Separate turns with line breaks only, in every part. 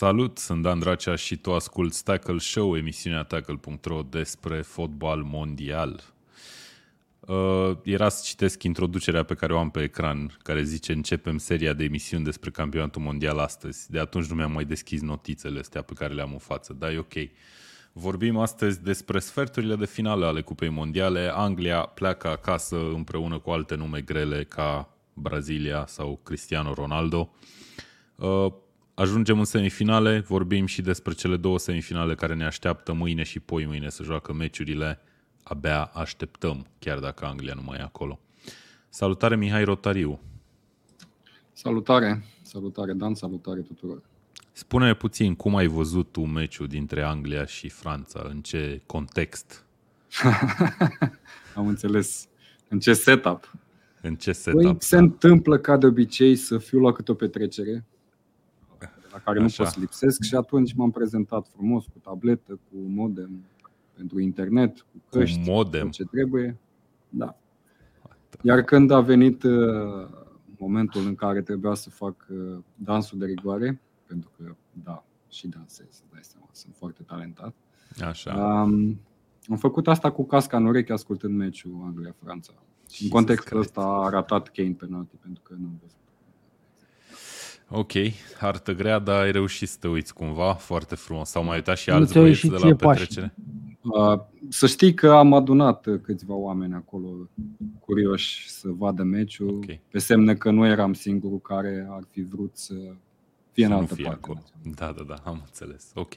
Salut, sunt Dan Dracea și tu asculti Tackle Show, emisiunea Tackle.ro despre fotbal mondial. Uh, era să citesc introducerea pe care o am pe ecran, care zice începem seria de emisiuni despre campionatul mondial astăzi. De atunci nu mi-am mai deschis notițele astea pe care le-am în față, dar e ok. Vorbim astăzi despre sferturile de finale ale Cupei Mondiale. Anglia pleacă acasă împreună cu alte nume grele ca Brazilia sau Cristiano Ronaldo. Uh, ajungem în semifinale, vorbim și despre cele două semifinale care ne așteaptă mâine și poi mâine să joacă meciurile. Abia așteptăm, chiar dacă Anglia nu mai e acolo. Salutare Mihai Rotariu!
Salutare! Salutare Dan, salutare tuturor!
Spune-ne puțin cum ai văzut tu meciul dintre Anglia și Franța, în ce context?
Am înțeles. În ce setup?
În ce setup?
Păi, se întâmplă ca de obicei să fiu la câte o petrecere la care Așa. nu pot să lipsesc și atunci m-am prezentat frumos cu tabletă, cu modem pentru internet, cu căști,
cu modem.
ce trebuie. Da. Iar când a venit uh, momentul în care trebuia să fac uh, dansul de rigoare, pentru că, da, și dansez, dai seama, sunt foarte talentat.
Așa.
Um, am făcut asta cu casca în ureche ascultând meciul Anglia-Franța. Și în contextul ăsta a ratat Kane penalti pentru că nu am văzut.
Ok, hartă grea, dar ai reușit să te uiți cumva foarte frumos. Sau mai uitat și alți băieți de la petrecere?
Uh, să știi că am adunat câțiva oameni acolo curioși să vadă meciul, okay. pe semne că nu eram singurul care ar fi vrut să fie în altă parte. Acolo.
Da, da, da, am înțeles. Ok.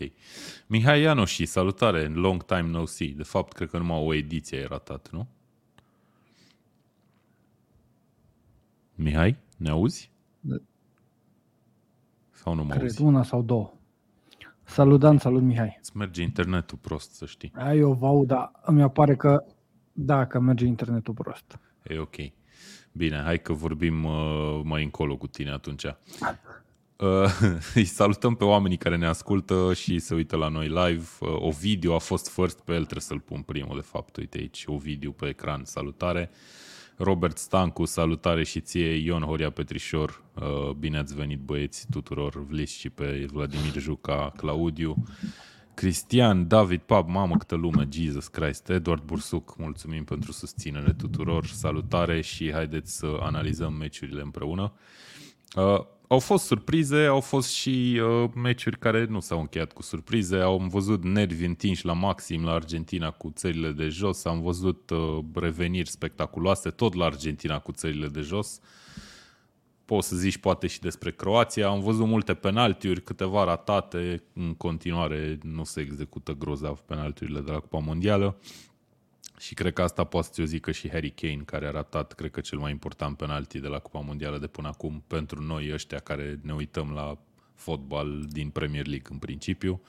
Mihai Ianoși, salutare, long time no see. De fapt, cred că numai o ediție ai ratat, nu? Mihai, ne auzi? Da. Sau nu mă
Cred,
auzi?
una sau două. Salut Dan, salut Mihai.
Îți merge internetul prost, să știi.
Ai eu vă aud, dar îmi apare că da, că merge internetul prost.
E ok. Bine, hai că vorbim uh, mai încolo cu tine atunci. Uh, îi salutăm pe oamenii care ne ascultă și se uită la noi live. Uh, o video a fost first pe el, trebuie să-l pun primul, de fapt. Uite aici, o video pe ecran. Salutare! Robert Stancu, salutare și ție, Ion Horia Petrișor, uh, bine ați venit băieți tuturor, Vlis și pe Vladimir Juca, Claudiu, Cristian, David Pab, mamă câtă lume, Jesus Christ, Eduard Bursuc, mulțumim pentru susținere tuturor, salutare și haideți să analizăm meciurile împreună. Uh, au fost surprize, au fost și uh, meciuri care nu s-au încheiat cu surprize. Am văzut nervi întinși la maxim la Argentina cu țările de jos, am văzut uh, reveniri spectaculoase tot la Argentina cu țările de jos. Poți să zici poate și despre Croația. Am văzut multe penaltiuri, câteva ratate. În continuare nu se execută grozav penaltiurile de la Cupa Mondială. Și cred că asta poate să o zică și Harry Kane, care a ratat, cred că, cel mai important penalti de la Cupa Mondială de până acum pentru noi ăștia care ne uităm la fotbal din Premier League în principiu.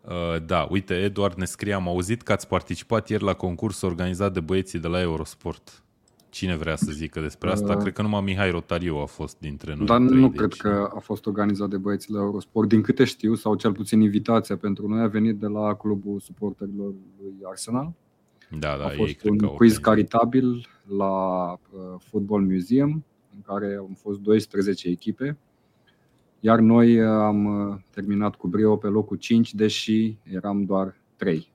Uh, da, uite, Eduard ne scrie, am auzit că ați participat ieri la concurs organizat de băieții de la Eurosport. Cine vrea să zică despre asta? Uh, cred că numai Mihai Rotariu a fost dintre noi.
Dar nu cred că a fost organizat de băieții la Eurosport. Din câte știu, sau cel puțin invitația pentru noi a venit de la clubul suporterilor lui Arsenal.
Da, da,
a fost
ei,
un
că
quiz caritabil la uh, Football Museum, în care au fost 12 echipe, iar noi uh, am uh, terminat cu brio pe locul 5, deși eram doar 3.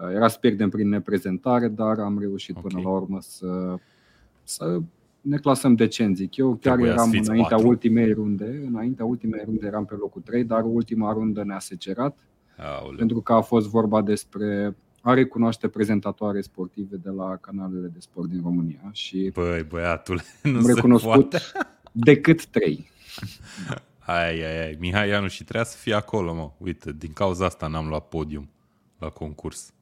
Uh, era să pierdem prin neprezentare, dar am reușit okay. până la urmă să, să ne clasăm decent, zic eu. Chiar
Trebuia
eram
să fiți
înaintea
patru.
ultimei runde, înaintea ultimei runde eram pe locul 3, dar ultima rundă ne-a secerat,
Aoleu.
pentru că a fost vorba despre a recunoaște prezentatoare sportive de la canalele de sport din România și
Băi, băiatul, nu
am
se
recunoscut
poate.
decât trei.
Ai, ai, ai. Mihai Ianu și trebuia să fie acolo, mă. Uite, din cauza asta n-am luat podium la concurs.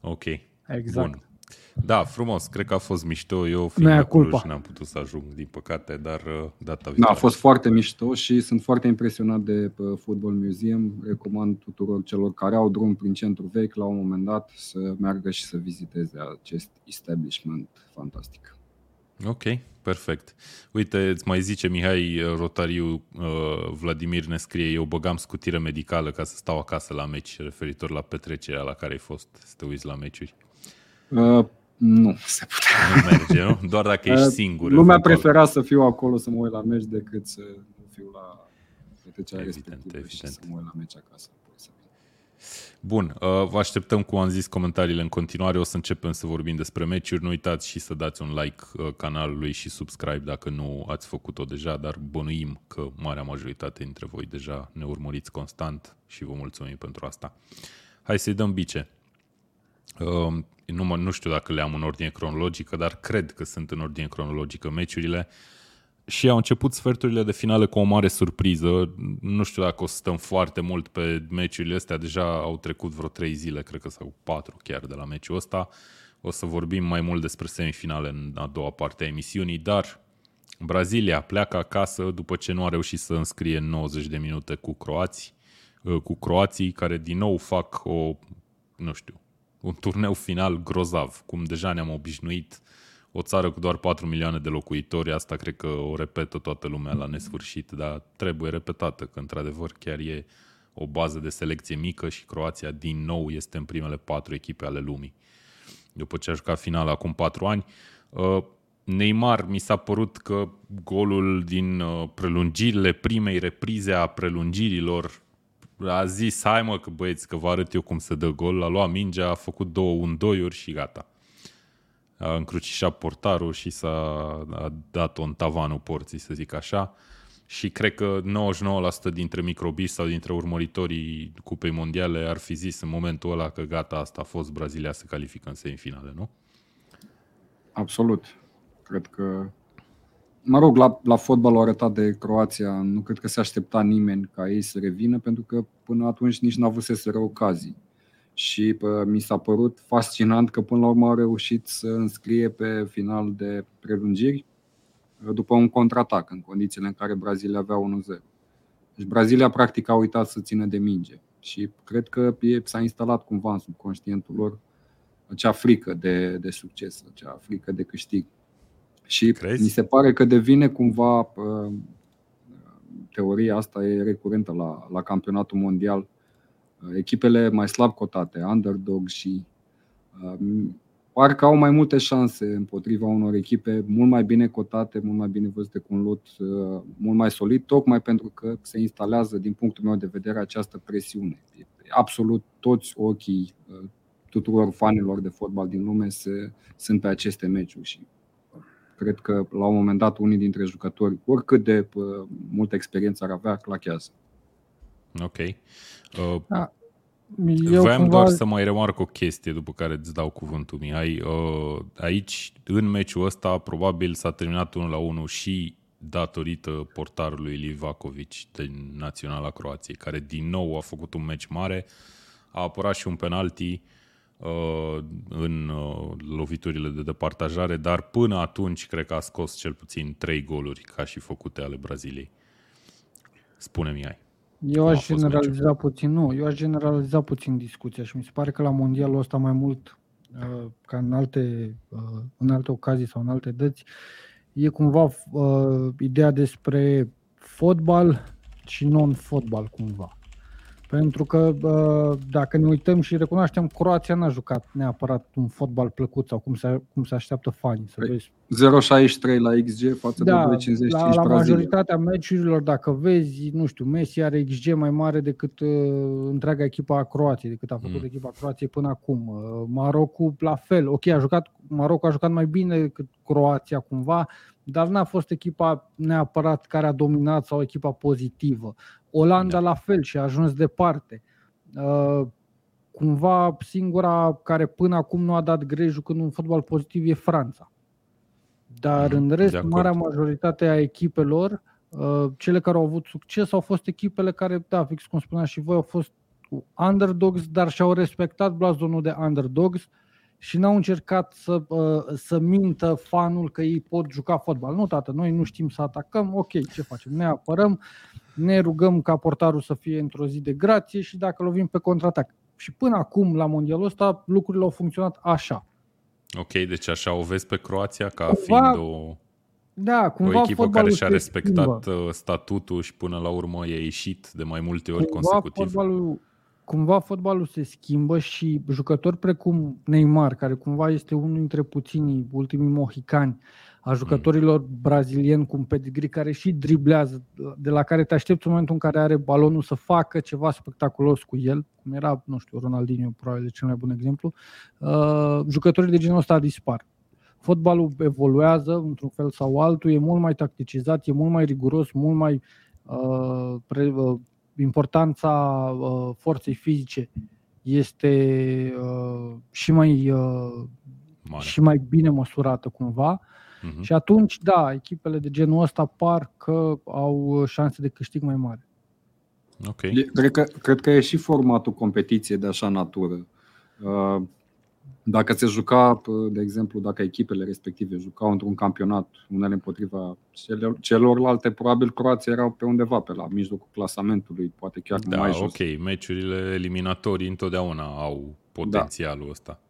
Ok.
Exact.
Bun. Da, frumos. Cred că a fost mișto. Eu fiind
Nu e
la Cluj
culpa.
n-am putut să ajung, din păcate, dar uh, data
Da, a
viitoare.
fost foarte mișto și sunt foarte impresionat de uh, Football Museum. Recomand tuturor celor care au drum prin centru vechi la un moment dat să meargă și să viziteze acest establishment fantastic.
Ok, perfect. Uite, îți mai zice Mihai uh, Rotariu, uh, Vladimir ne scrie, eu băgam scutire medicală ca să stau acasă la meci, referitor la petrecerea la care ai fost, să te uiți la meciuri.
Uh, nu se putea.
Nu merge, nu? Doar dacă ești
Uh,
singur.
Lumea
eventual.
prefera să fiu acolo să mă uit la meci decât să nu fiu la petrecerea
Evident,
respectivă și
evident.
să mă uit la meci acasă. apoi să vin.
Bun, uh, vă așteptăm, cum am zis, comentariile în continuare. O să începem să vorbim despre meciuri. Nu uitați și să dați un like uh, canalului și subscribe dacă nu ați făcut-o deja, dar bănuim că marea majoritate dintre voi deja ne urmăriți constant și vă mulțumim pentru asta. Hai să-i dăm bice. Uh, Nu, mă- nu știu dacă le-am în ordine cronologică, dar cred că sunt în ordine cronologică meciurile. Și au început sferturile de finale cu o mare surpriză. Nu știu dacă o să stăm foarte mult pe meciurile astea. Deja au trecut vreo trei zile, cred că sau patru chiar de la meciul ăsta. O să vorbim mai mult despre semifinale în a doua parte a emisiunii, dar Brazilia pleacă acasă după ce nu a reușit să înscrie în 90 de minute cu croații, cu croații care din nou fac o, nu știu, un turneu final grozav, cum deja ne-am obișnuit o țară cu doar 4 milioane de locuitori, asta cred că o repetă toată lumea la nesfârșit, dar trebuie repetată, că într-adevăr chiar e o bază de selecție mică și Croația din nou este în primele patru echipe ale lumii. După ce a jucat finala acum patru ani, uh, Neymar mi s-a părut că golul din uh, prelungirile primei reprize a prelungirilor a zis, hai mă că băieți, că vă arăt eu cum se dă gol, a luat mingea, a făcut două undoiuri și gata a încrucișat portarul și s-a a dat-o în tavanul porții, să zic așa. Și cred că 99% dintre microbiști sau dintre urmăritorii Cupei Mondiale ar fi zis în momentul ăla că gata, asta a fost Brazilia să califică în semifinale, nu?
Absolut. Cred că Mă rog, la, la fotbalul arătat de Croația, nu cred că se aștepta nimeni ca ei să revină, pentru că până atunci nici n-avuseseră ocazii. Și pă, mi s-a părut fascinant că până la urmă au reușit să înscrie pe final de prelungiri după un contraatac, în condițiile în care Brazilia avea 1-0. Deci Brazilia practic a uitat să țină de minge și cred că e, s-a instalat cumva în subconștientul lor acea frică de, de succes, acea frică de câștig. Și
Crezi?
mi se pare că devine cumva uh, teoria asta e recurentă la, la campionatul mondial. Echipele mai slab cotate, underdog și uh, parcă au mai multe șanse împotriva unor echipe mult mai bine cotate, mult mai bine văzute cu un lot uh, mult mai solid, tocmai pentru că se instalează, din punctul meu de vedere, această presiune. Absolut toți ochii uh, tuturor fanilor de fotbal din lume se, sunt pe aceste meciuri și cred că la un moment dat unii dintre jucători, oricât de uh, multă experiență ar avea, clachează.
Ok. Uh,
Da.
Eu Vreau cumva... doar să mai remarc o chestie după care îți dau cuvântul, Mihai. Uh, aici, în meciul ăsta, probabil s-a terminat 1 la 1 și datorită portarului Livakovic din Naționala Croației, care din nou a făcut un meci mare, a apărat și un penalti uh, în uh, loviturile de departajare, dar până atunci cred că a scos cel puțin 3 goluri ca și făcute ale Braziliei. Spune Mihai.
Eu aș generaliza puțin, nu, eu aș generaliza puțin discuția și mi se pare că la mondialul ăsta mai mult uh, ca în alte, uh, în alte ocazii sau în alte dăți, e cumva uh, ideea despre fotbal și non-fotbal cumva. Pentru că dacă ne uităm și recunoaștem, Croația n-a jucat neapărat un fotbal plăcut sau cum se, cum se așteaptă fanii. Să vezi.
0,63 la XG față
da,
de 2,55
la, la majoritatea meciurilor, dacă vezi, nu știu, Messi are XG mai mare decât uh, întreaga echipa a Croației, decât a făcut mm. echipa Croației până acum. Uh, Marocul la fel. Ok, a jucat, Marocul a jucat mai bine decât Croația cumva, dar n-a fost echipa neapărat care a dominat sau echipa pozitivă. Olanda da. la fel și a ajuns departe. Uh, cumva singura care până acum nu a dat greș jucând un fotbal pozitiv e Franța. Dar mm, în rest, marea majoritate a echipelor, uh, cele care au avut succes au fost echipele care, da, fix cum spunea și voi, au fost underdogs, dar și-au respectat blazonul de underdogs și n-au încercat să, să mintă fanul că ei pot juca fotbal. Nu, tată, noi nu știm să atacăm, ok, ce facem? Ne apărăm, ne rugăm ca portarul să fie într-o zi de grație și dacă lovim pe contraatac. Și până acum, la mondialul ăsta, lucrurile au funcționat așa.
Ok, deci așa o vezi pe Croația ca cumva, fiind o,
da, cumva
o echipă care și-a respectat schimbă. statutul și până la urmă a ieșit de mai multe ori cumva consecutiv.
Fotbalul, cumva fotbalul se schimbă și jucători precum Neymar, care cumva este unul dintre puținii ultimii mohicani, a jucătorilor brazilieni cu un pedigree care și driblează, de la care te aștepți în momentul în care are balonul să facă ceva spectaculos cu el, cum era, nu știu, Ronaldinho, probabil cel mai bun exemplu, uh, jucătorii de genul ăsta dispar. Fotbalul evoluează într-un fel sau altul, e mult mai tacticizat, e mult mai riguros, mult mai uh, pre, uh, importanța uh, forței fizice este uh, și mai uh, Mare. și mai bine măsurată cumva. Uh-huh. Și atunci, da, echipele de genul ăsta par că au șanse de câștig mai mari.
Ok.
Cred că, cred că e și formatul competiției de așa natură. Uh, dacă se juca, de exemplu, dacă echipele respective jucau într-un campionat, unele împotriva celorlalte, probabil Croația erau pe undeva pe la mijlocul clasamentului, poate chiar
da,
mai jos.
ok, meciurile eliminatorii întotdeauna au potențialul da. ăsta.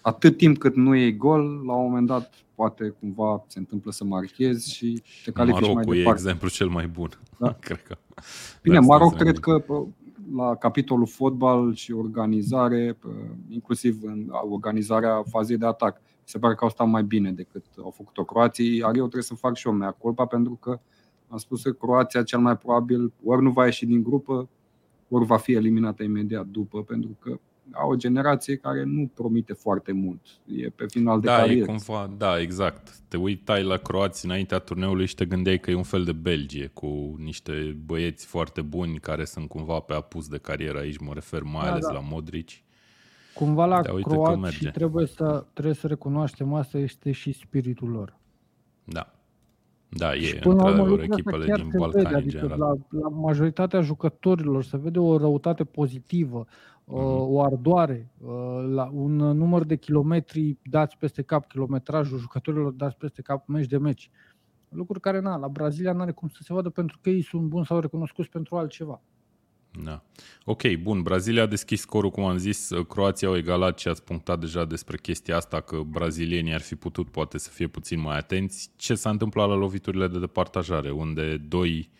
Atât timp cât nu e gol, la un moment dat poate cumva se întâmplă să marchezi și te califici
Marocul
mai departe.
e exemplu cel mai bun. Da? cred că.
Bine, Maroc cred că la capitolul fotbal și organizare, inclusiv în organizarea fazei de atac. Se pare că au stat mai bine decât au făcut-o croații, iar eu trebuie să fac și o mea culpa pentru că am spus că Croația cel mai probabil ori nu va ieși din grupă, ori va fi eliminată imediat după, pentru că au o generație care nu promite foarte mult. E pe final de
da,
carieră.
E cumva, da, exact. Te uitai la Croații înaintea turneului și te gândeai că e un fel de Belgie cu niște băieți foarte buni care sunt cumva pe apus de carieră aici, mă refer mai da, ales da. la Modric.
Cumva la da, croați și trebuie să, trebuie să recunoaștem asta este și spiritul lor.
Da. Da, e într-adevăr echipele din Balcani vede, adică general.
La, la majoritatea jucătorilor se vede o răutate pozitivă, uh-huh. o ardoare, uh, la un număr de kilometri dați peste cap, kilometrajul jucătorilor dați peste cap meci de meci. Lucruri care, na, la Brazilia nu are cum să se vadă pentru că ei sunt buni sau recunoscuți pentru altceva.
Da. Ok, bun. Brazilia a deschis scorul, cum am zis. Croația au egalat și ați punctat deja despre chestia asta, că brazilienii ar fi putut poate să fie puțin mai atenți. Ce s-a întâmplat la loviturile de departajare, unde doi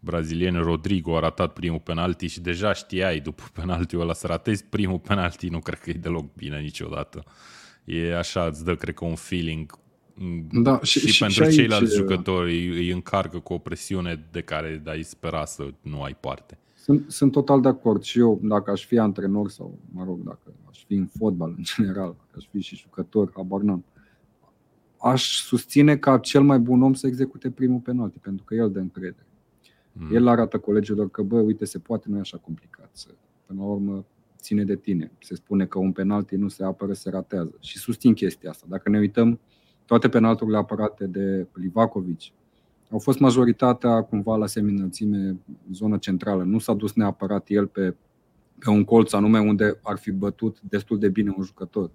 brazilieni, Rodrigo a ratat primul penalti și deja știai după penaltiul ăla să ratezi primul penalti, nu cred că e deloc bine niciodată. E așa, îți dă, cred că, un feeling da, și, și, și pentru și ceilalți aici, jucători îi, îi încarcă cu o presiune de care ai spera să nu ai parte.
Sunt, sunt total de acord și eu, dacă aș fi antrenor sau, mă rog, dacă aș fi în fotbal în general, dacă aș fi și jucător, habar n-am, aș susține ca cel mai bun om să execute primul penalti, pentru că el dă încredere. Mm. El arată colegilor că, bă, uite, se poate, nu e așa complicat. Să, până la urmă, ține de tine. Se spune că un penalti nu se apără, se ratează. Și susțin chestia asta. Dacă ne uităm, toate penalturile apărate de Livakovic, au fost majoritatea cumva la seminățime zonă centrală. Nu s-a dus neapărat el pe, pe un colț anume unde ar fi bătut destul de bine un jucător.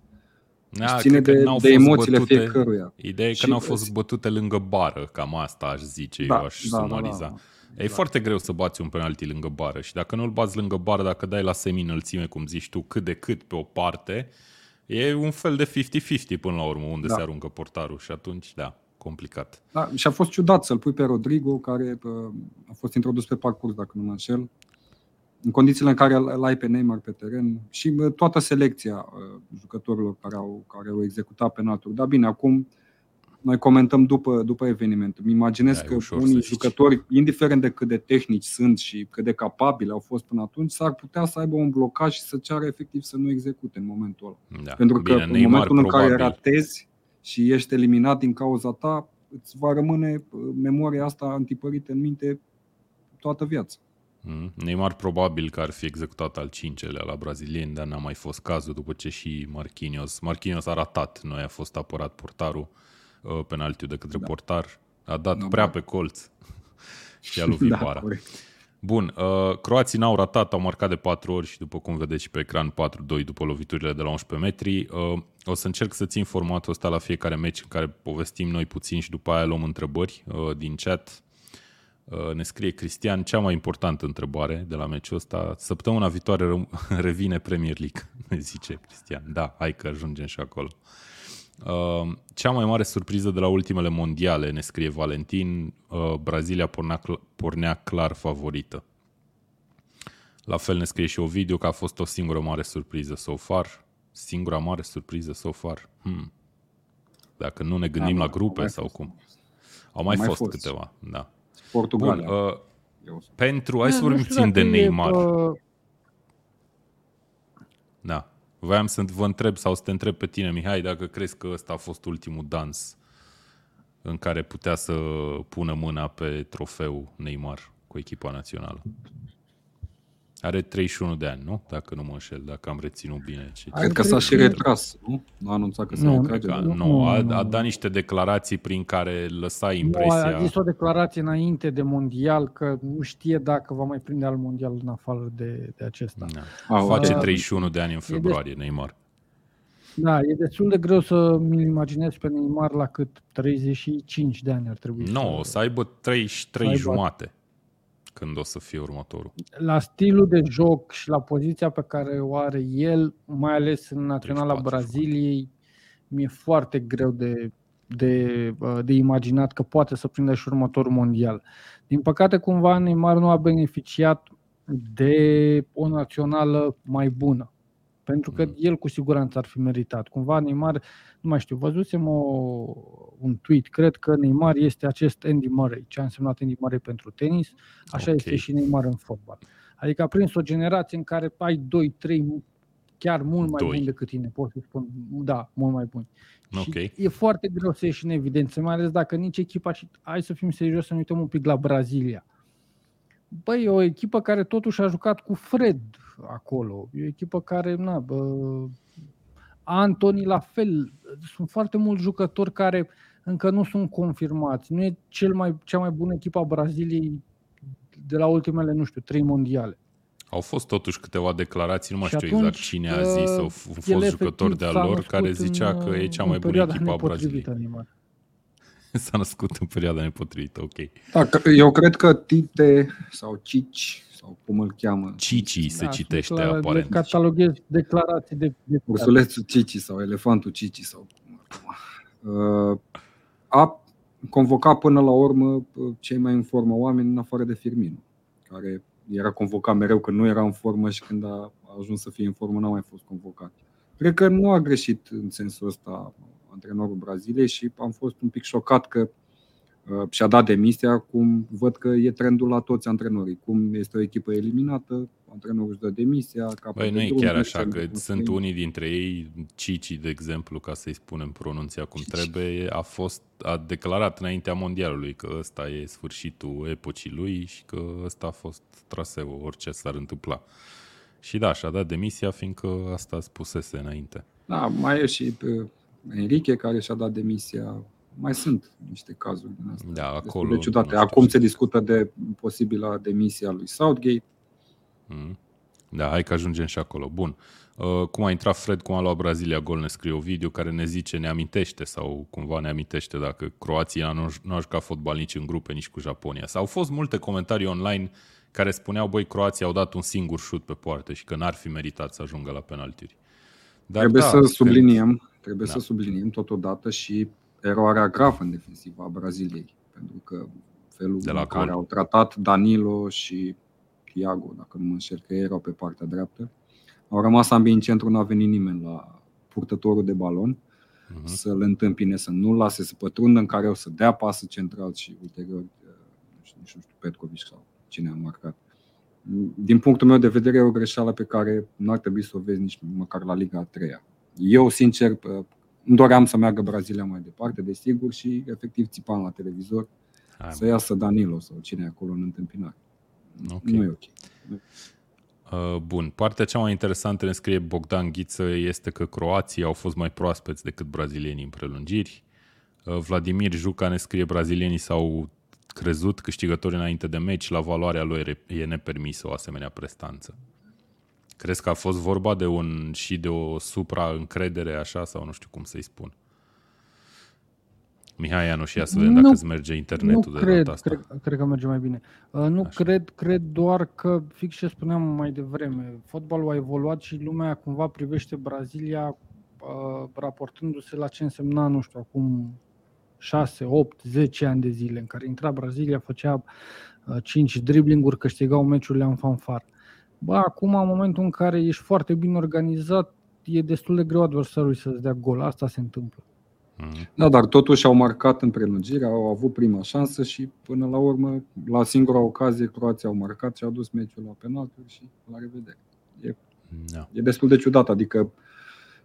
Da, ține de, de emoțiile bătute, fiecăruia.
Ideea e că și n-au fost bătute lângă bară, cam asta aș zice, da, eu aș da, sumariza. Da, da. E da. foarte greu să bați un penalti lângă bară și dacă nu îl bați lângă bară, dacă dai la semi-înălțime, cum zici tu, cât de cât pe o parte, e un fel de 50-50 până la urmă unde da. se aruncă portarul și atunci, da, complicat.
Da, și a fost ciudat să-l pui pe Rodrigo, care a fost introdus pe parcurs, dacă nu mă înșel, în condițiile în care îl ai pe Neymar pe teren și toată selecția jucătorilor care au, care au executat penalturi. Dar bine, acum noi comentăm după, după eveniment. Îmi imaginez da, că unii jucători, indiferent de cât de tehnici sunt și cât de capabili au fost până atunci, s-ar putea să aibă un blocaj și să ceară efectiv să nu execute în momentul ăla. Da. Pentru că Bine, în Neymar, momentul în care ratezi, și ești eliminat din cauza ta, îți va rămâne uh, memoria asta întipărită în minte toată viața.
Mm. Neymar probabil că ar fi executat al cincelea la brazilieni, dar n-a mai fost cazul după ce și Marquinhos. Marquinhos a ratat, noi a fost apărat portarul, uh, penaltiul de către da. portar, a dat no, prea pe colț și a lovit da, bara. Corect. Bun, uh, croații n-au ratat, au marcat de 4 ori și după cum vedeți și pe ecran 4-2 după loviturile de la 11 metri. Uh, o să încerc să țin formatul ăsta la fiecare meci în care povestim noi puțin și după aia luăm întrebări uh, din chat. Uh, ne scrie Cristian, cea mai importantă întrebare de la meciul ăsta. Săptămâna viitoare revine Premier League, ne zice Cristian. Da, hai că ajungem și acolo. Uh, cea mai mare surpriză de la ultimele mondiale, ne scrie Valentin, uh, Brazilia pornea, pornea clar favorită. La fel ne scrie și o video că a fost o singură mare surpriză so far. Singura mare surpriză so far. Hmm. Dacă nu ne gândim
Da,
la
nu,
grupe
au mai
sau
fost.
cum. Au mai,
Au mai
fost,
fost.
câteva, da.
Portugalia.
Bun, uh,
Eu-
pentru, hai să
Nu
vorbim
știu
puțin de
dacă e,
Neymar.
Bă,
Da. Voiam să vă întreb sau să te întreb pe tine, Mihai, dacă crezi că ăsta a fost ultimul dans în care putea să pună mâna pe trofeu Neymar cu echipa națională. Are 31 de ani, nu? Dacă nu mă înșel, dacă am reținut bine. Ce
Are
Cred că s-a și
31.
retras, nu? Nu a anunțat că se
Nu,
retrage.
Că,
da?
Nu,
nu, a,
nu,
a
nu.
dat niște declarații prin care lăsa
nu,
impresia...
a zis o declarație înainte de mondial că nu știe dacă va mai prinde al mondial în afară de, de acesta.
Da.
Au,
Face
da.
31 de ani în februarie, Neymar.
Da, e destul de greu să mi-l imaginez pe Neymar la cât 35 de ani ar trebui.
Nu, o să aibă 33
Să aibă-
jumate când o să fie următorul.
La stilul de joc și la poziția pe care o are el, mai ales în naționala
34
Braziliei, mi-e foarte greu de, de, uh, de imaginat că poate să prindă și următorul mondial. Din păcate, cumva, Neymar nu a beneficiat de o națională mai bună. Pentru că
Mm.
el cu siguranță ar fi meritat. Cumva Neymar, nu mai știu, văzusem o, un tweet, cred că Neymar este acest Andy Murray. Ce a însemnat Andy Murray pentru tenis, așa
Ok.
este și Neymar în fotbal. Adică a prins o generație în care ai 2, 3 chiar mult mai
Doi.
buni decât tine, pot să spun, da, mult mai buni.
Ok.
Și e foarte greu să ieși în evidență, mai ales dacă nici echipa, și hai să fim serioși, să ne uităm un pic la Brazilia. Băi, e o echipă care totuși a jucat cu Fred acolo. E o echipă care, na, bă, Antoni la fel. Sunt foarte mulți jucători care încă nu sunt confirmați. Nu e cel mai, cea mai bună echipă a Braziliei de la ultimele, nu știu, trei mondiale.
Au fost totuși câteva declarații, nu mai
Și
știu
atunci,
exact cine a zis, au f-
El
fost
efectiv
jucători de-a
s-a
lor
născut
care zicea
în,
că e cea
în
mai bună
perioada
echipă a Braziliei.
nepotrivită, Neymar.
S-a născut în perioada nepotrivită, ok.
Da, că- eu cred că Tite sau Cici sau cum îl cheamă,
Cici se
Da,
citește
sunt declara-
aparent.
Le cataloghez declarații de, de
ursulețul Cici sau elefantul Cici sau uh, a convocat până la urmă uh, cei mai în formă oameni în afară de Firmino, care era convocat mereu când nu era în formă și când a a ajuns să fie în formă n-a mai fost convocat. Cred că nu a greșit în sensul ăsta antrenorul Braziliei și am fost un pic șocat că uh, și-a dat demisia, cum văd că e trendul la toți antrenorii. Cum este o echipă eliminată, antrenorul își dă demisia. capăt
Băi,
de
nu e
drum,
chiar
nu
așa,
știu
că
cum
sunt
să-
unii dintre ei, Cici, de exemplu, ca să-i spunem pronunția cum
Cici.
trebuie, a fost a declarat înaintea mondialului că ăsta e sfârșitul epocii lui și că ăsta a fost traseul, orice s-ar întâmpla. Și da, și-a dat demisia fiindcă asta spusese înainte.
Da, mai e și pe Enrique care și-a dat demisia. Mai sunt niște cazuri din astea.
Da,
destul
acolo...
de ciudate.
nu știu
Acum
ce
se
să
discută de posibila demisia lui Southgate.
Mhm. Da, hai că ajungem și acolo. Bun. Uh, cum a intrat Fred, cum a luat Brazilia gol, ne scrie o video care ne zice, ne amintește sau cumva ne amintește dacă Croația nu, nu a jucat fotbal nici în grupe, nici cu Japonia. Sau au fost multe comentarii online care spuneau, băi, Croația au dat un singur șut pe poartă și că n-ar fi meritat să ajungă la penaltiuri. Dar
Trebuie
da,
să
când-
subliniem, trebuie
Da.
să subliniem totodată și eroarea gravă în defensivă a Braziliei. Pentru că felul
De la
în care
gol.
au tratat Danilo și Thiago, dacă nu mă înșel, că ei erau pe partea dreaptă, au rămas ambii în centru, n-a venit nimeni la purtătorul de balon.
Mhm.
să-l întâmpine, să nu lase să pătrundă în care o să dea pasă central și ulterior, uh, nu știu, nici nu știu, Petkovic sau cine a marcat. Din punctul meu de vedere, e o greșeală pe care nu ar trebui să o vezi nici măcar la Liga a treia. Eu, sincer, uh, îmi doream să meargă Brazilia mai departe, desigur, și efectiv țipam la televizor
Hai,
să iasă Danilo sau cine e acolo în întâmpinare.
Ok.
Nu e ok.
Uh, Bun, partea cea mai interesantă ne scrie Bogdan Ghiță este că croații au fost mai proaspeți decât brazilienii în prelungiri. Uh, Vladimir Juca ne scrie brazilienii s-au crezut câștigători înainte de meci, la valoarea lui e nepermisă o asemenea prestanță. Crezi că a fost vorba de un și de o supra-încredere așa sau nu știu cum să-i spun? Mihai Ianuș, ia să vedem
Nu-
dacă îți merge internetul
nu
de
cred,
data asta.
cred, cred că merge mai bine. Uh, nu
Așa.
cred, cred doar că, fix ce spuneam mai devreme, fotbalul a evoluat și lumea cumva privește Brazilia uh, raportându-se la ce însemna, nu știu, acum 6, 8, 10 ani de zile, în care intra Brazilia, făcea uh, 5 driblinguri, câștigau meciurile în fanfar. Bă, acum, în momentul în care ești foarte bine organizat, e destul de greu adversarului să-ți dea gol. Asta se întâmplă.
Mhm.
Da, dar totuși au marcat în prelungire, au avut prima șansă și până la urmă, la singura ocazie, Croația au marcat și au dus meciul la penalturi și la revedere. E,
Da.
e destul de ciudat, adică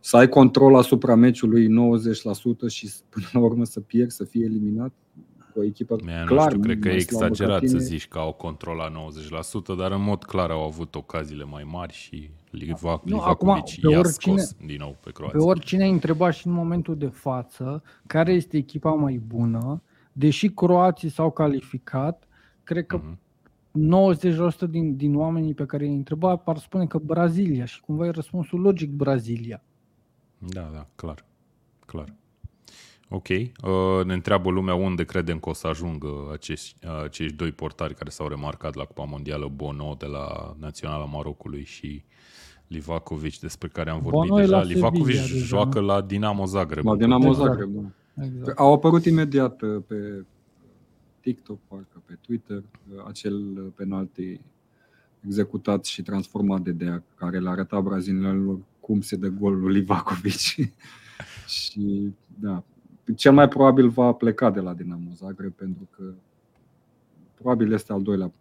să ai control asupra meciului 90% și până la urmă să pierzi, să fie eliminat cu o echipă
Mie, nu
clar
știu, cred că e
mai slabă ca
exagerat să
tine.
zici că au control la 90%, dar în mod clar au avut ocaziile mai mari și Livac,
Nu,
Livakovic
acum, pe
i-a
oricine-
scos din nou pe
Pe
Croația.
oricine ai întrebat și în momentul de față care este echipa mai bună, deși croații s-au calificat, cred că
Mhm.
90% din, din oamenii pe care i-ai întrebat par spune că Brazilia și cumva e răspunsul logic Brazilia.
Da, da, clar. Clar. Ok. Uh, ne întreabă lumea unde credem că o să ajungă acești, uh, acești doi portari care s-au remarcat la Cupa Mondială, Bono de la Naționala Marocului și Livakovic, despre care am vorbit
Bono e
deja.
la
Livakovic
Sevilla deja,
joacă la Dinamo Zagreb.
La Dinamo
Exact.
Zagreb, da.
Exact.
Au apărut imediat uh, pe TikTok, parcă pe Twitter, uh, acel penalti executat și transformat de Dea, care le arăta brazilienilor cum se dă golul lui Livakovic. și da, cel mai probabil va pleca de la Dinamo Zagreb pentru că probabil este al doilea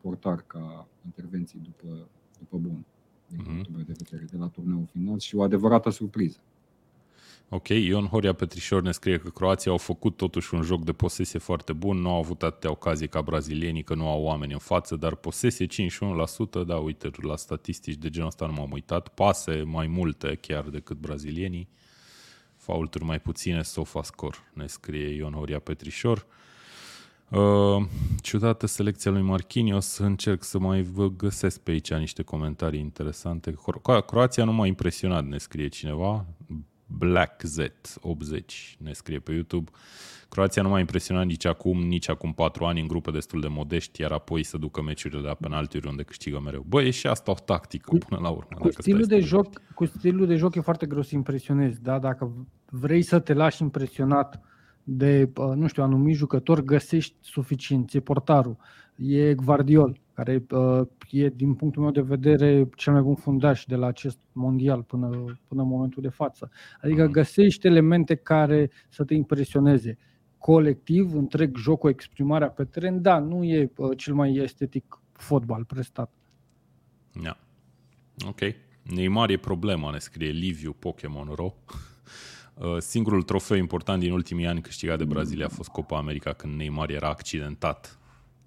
portar ca intervenții după, după bun din
Mhm.
punctul meu de vedere, de la turneul final și o adevărată surpriză.
Ok, Ion Horia Petrișor ne scrie că Croația au făcut totuși un joc de posesie foarte bun, nu au avut atâtea ocazii ca brazilienii, că nu au oameni în față, dar posesie 51%, da, uite, la statistici de genul ăsta nu m-am uitat, pase mai multe chiar decât brazilienii, faulturi mai puține, sofa score, ne scrie Ion Horia Petrișor. Uh, ciudată selecția lui Marquinhos, încerc să mai vă găsesc pe aici niște comentarii interesante. Cro- Croația nu m-a impresionat, ne scrie cineva. Black Z 80 ne scrie pe YouTube. Croația nu m-a impresionat nici acum, nici acum 4 ani în grupe destul de modești, iar apoi să ducă meciurile la penaltiuri unde câștigă mereu. Bă, e și asta o tactică
Cu-
până la urmă.
Cu
dacă
stilul,
stai
de
să te
joc, cu stilul de joc e foarte greu să impresionezi, da? Dacă vrei să te lași impresionat de, uh, nu știu, anumit jucător, găsești suficient. E portarul, e Guardiol, care uh, e, din punctul meu de vedere, cel mai bun fundaș de la acest mondial până, până în momentul de față. Adică
Mhm.
găsești elemente care să te impresioneze. Colectiv, întreg jocul, exprimarea pe teren, da, nu e uh, cel mai estetic fotbal prestat.
Ja. Ok. Neymar e problema, ne scrie Liviu Pokémon Ro. Uh, Singurul trofeu important din ultimii ani câștigat de Brazilia a fost Copa America când Neymar era accidentat.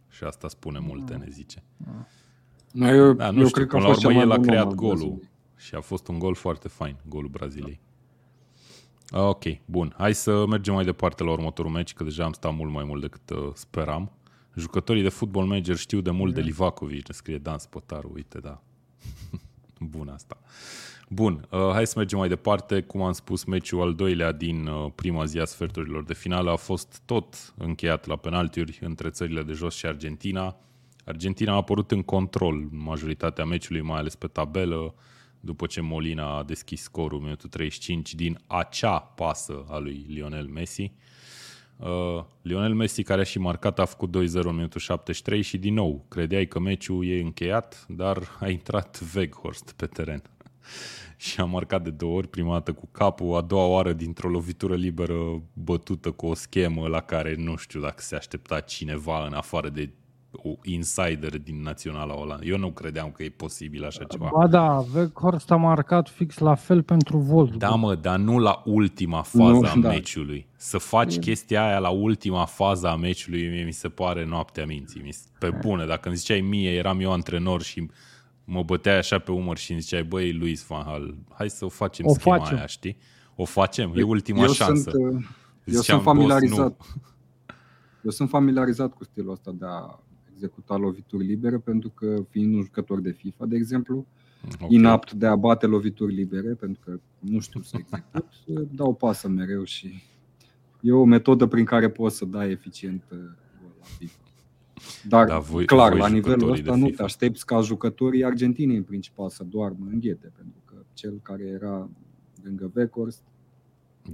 Și asta spune multe, ne zice.
Da, eu,
Da, nu
eu
știu,
cred că
până
a
la
fost
urmă
cel
el
mai
a
bun
creat
om al
golul
Braziliei.
și a fost un gol foarte fain, golul Braziliei. Ok, bun. Hai să mergem mai departe la următorul meci, că deja am stat mult mai mult decât uh, speram. Jucătorii de football manager știu de mult de Livakovic, ne scrie Dan Spătaru, uite, da. Bun asta. Bun, uh, hai să mergem mai departe. Cum am spus, meciul al doilea din uh, prima zi a sferturilor de finală a fost tot încheiat la penaltiuri între țările de jos și Argentina. Argentina a apărut în control în majoritatea meciului, mai ales pe tabelă, după ce Molina a deschis scorul în minutul 35 din acea pasă a lui Lionel Messi. Uh, Lionel Messi, care a și marcat, a făcut 2-0 în minutul 73 și din nou, credeai că meciul e încheiat, dar a intrat Weghorst pe teren și a marcat de două ori, prima dată cu capul, a doua oară dintr-o lovitură liberă bătută cu o schemă la care nu știu dacă se aștepta cineva în afară de o insider din Naționala Olandă. Eu nu credeam că e posibil așa ceva.
Ba da, Weghorst a marcat fix la fel pentru Wolfsburg.
Da, mă, dar nu la ultima fază
Nu,
a
da.
meciului. Să faci chestia aia la ultima fază a meciului, mie mi se pare noaptea minții. Mi se- Pe bune, dacă îmi ziceai mie, eram eu antrenor și mă băteai așa pe umăr și îmi ziceai, băi, Luis Van Hal, hai să o facem
O
schema
facem.
aia, știi? O facem, e ultima
eu
șansă.
Sunt, uh, eu
Ziceam,
sunt
"Boss,
familiarizat.
nu."
Eu sunt familiarizat cu stilul ăsta de a executa lovituri libere pentru că fiind un jucător de FIFA, de exemplu,
Ok.
inapt de a bate lovituri libere pentru că nu știu să execut, dau pasă mereu și e o metodă prin care poți să dai eficient uh, gol la FIFA. Dar,
Da, voi-
clar,
voi
la nivelul
jucătorii
ăsta
de
nu
FIFA.
te aștepți ca jucătorii argentinii în principal să doarmă în ghete, pentru că cel care era lângă Weghorst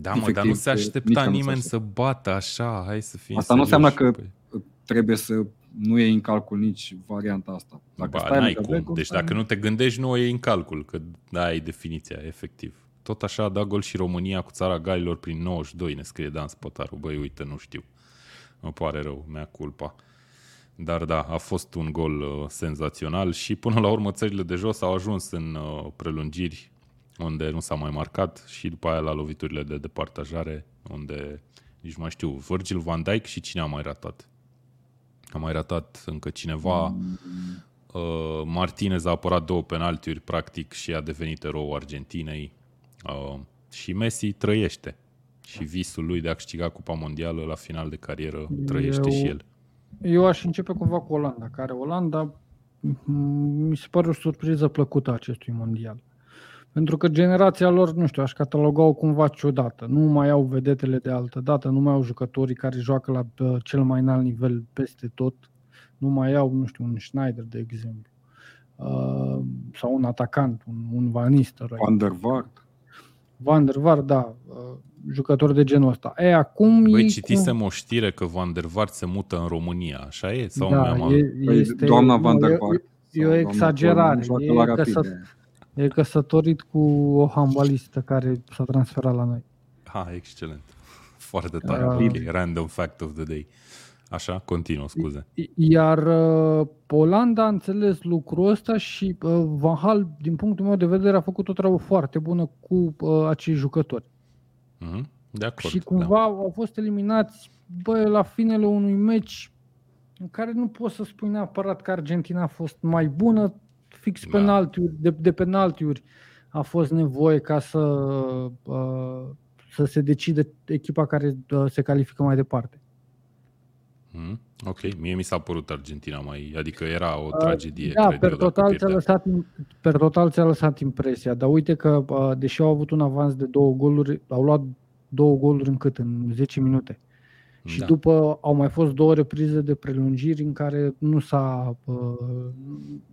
Da, mă, dar
efectiv,
nu se
nici
aștepta
nu se
nimeni să
aștepta.
bată așa, hai să fim
Asta nu
serioși,
înseamnă că
băi.
trebuie să nu iei în calcul nici varianta asta. Dacă
ba,
stai
n-ai
lângă
cum.
Weghorst,
Deci dacă nu te gândești, nu o iei în calcul, că da, e definiția, efectiv. Tot așa a dat gol și România cu țara Galilor prin 92, ne scrie Dan Spătaru. Băi, uite, nu știu. Mă pare rău, mea culpa. Dar da, a fost un gol uh, senzațional și până la urmă țările de jos au ajuns în uh, prelungiri unde nu s-a mai marcat și după aia la loviturile de departajare unde nici mai știu, Virgil van Dijk și cine a mai ratat? A mai ratat încă cineva. Mm. Uh, Martinez a apărat două penaltiuri practic și a devenit erou Argentinei. Uh, și Messi trăiește. Și visul lui de a câștiga Cupa Mondială la final de carieră trăiește Eu... și el.
Eu aș începe cumva cu Olanda, care Olanda mi se pare o surpriză plăcută a acestui mondial. Pentru că generația lor, nu știu, aș cataloga-o cumva ciudată. Nu mai au vedetele de altă dată, nu mai au jucătorii care joacă la uh, cel mai înalt nivel peste tot. Nu mai au, nu știu, un Schneider, de exemplu. Uh, sau un atacant, un, un Van Nistelrooy.
Van der Vaart.
Van der Vaart, da. Uh, jucători de genul ăsta. E, acum
Băi, citisem cum... o știre că Van der Vaart se mută în România, așa e? Sau
da, e, păi, este,
doamna Van der Vaart.
E, e o exagerare. E, că, să, e căsătorit cu o handbalistă care s-a transferat la noi.
Ha, excelent. Foarte tare. Uh, okay. Random fact of the day. Așa, continuă, scuze.
Iar uh, Polanda a înțeles lucrul ăsta și uh, Van Hal, din punctul meu de vedere, a făcut o treabă foarte bună cu uh, acei jucători.
Mm-hmm. De acord,
și cumva da. au fost eliminați bă, la finele unui meci în care nu poți să spui neapărat că Argentina a fost mai bună, fix da. penaltiuri, de, de penaltiuri a fost nevoie ca să, uh, să se decide echipa care uh, se califică mai departe.
Mm, ok, mie mi s-a părut Argentina mai, adică era o uh, tragedie.
Da, per total, ți-a lăsat, per total ți-a lăsat impresia, dar uite că, uh, deși au avut un avans de două goluri, au luat două goluri în cât? În 10 minute. Și da. după au mai fost două reprize de prelungiri în care nu s-a. Uh,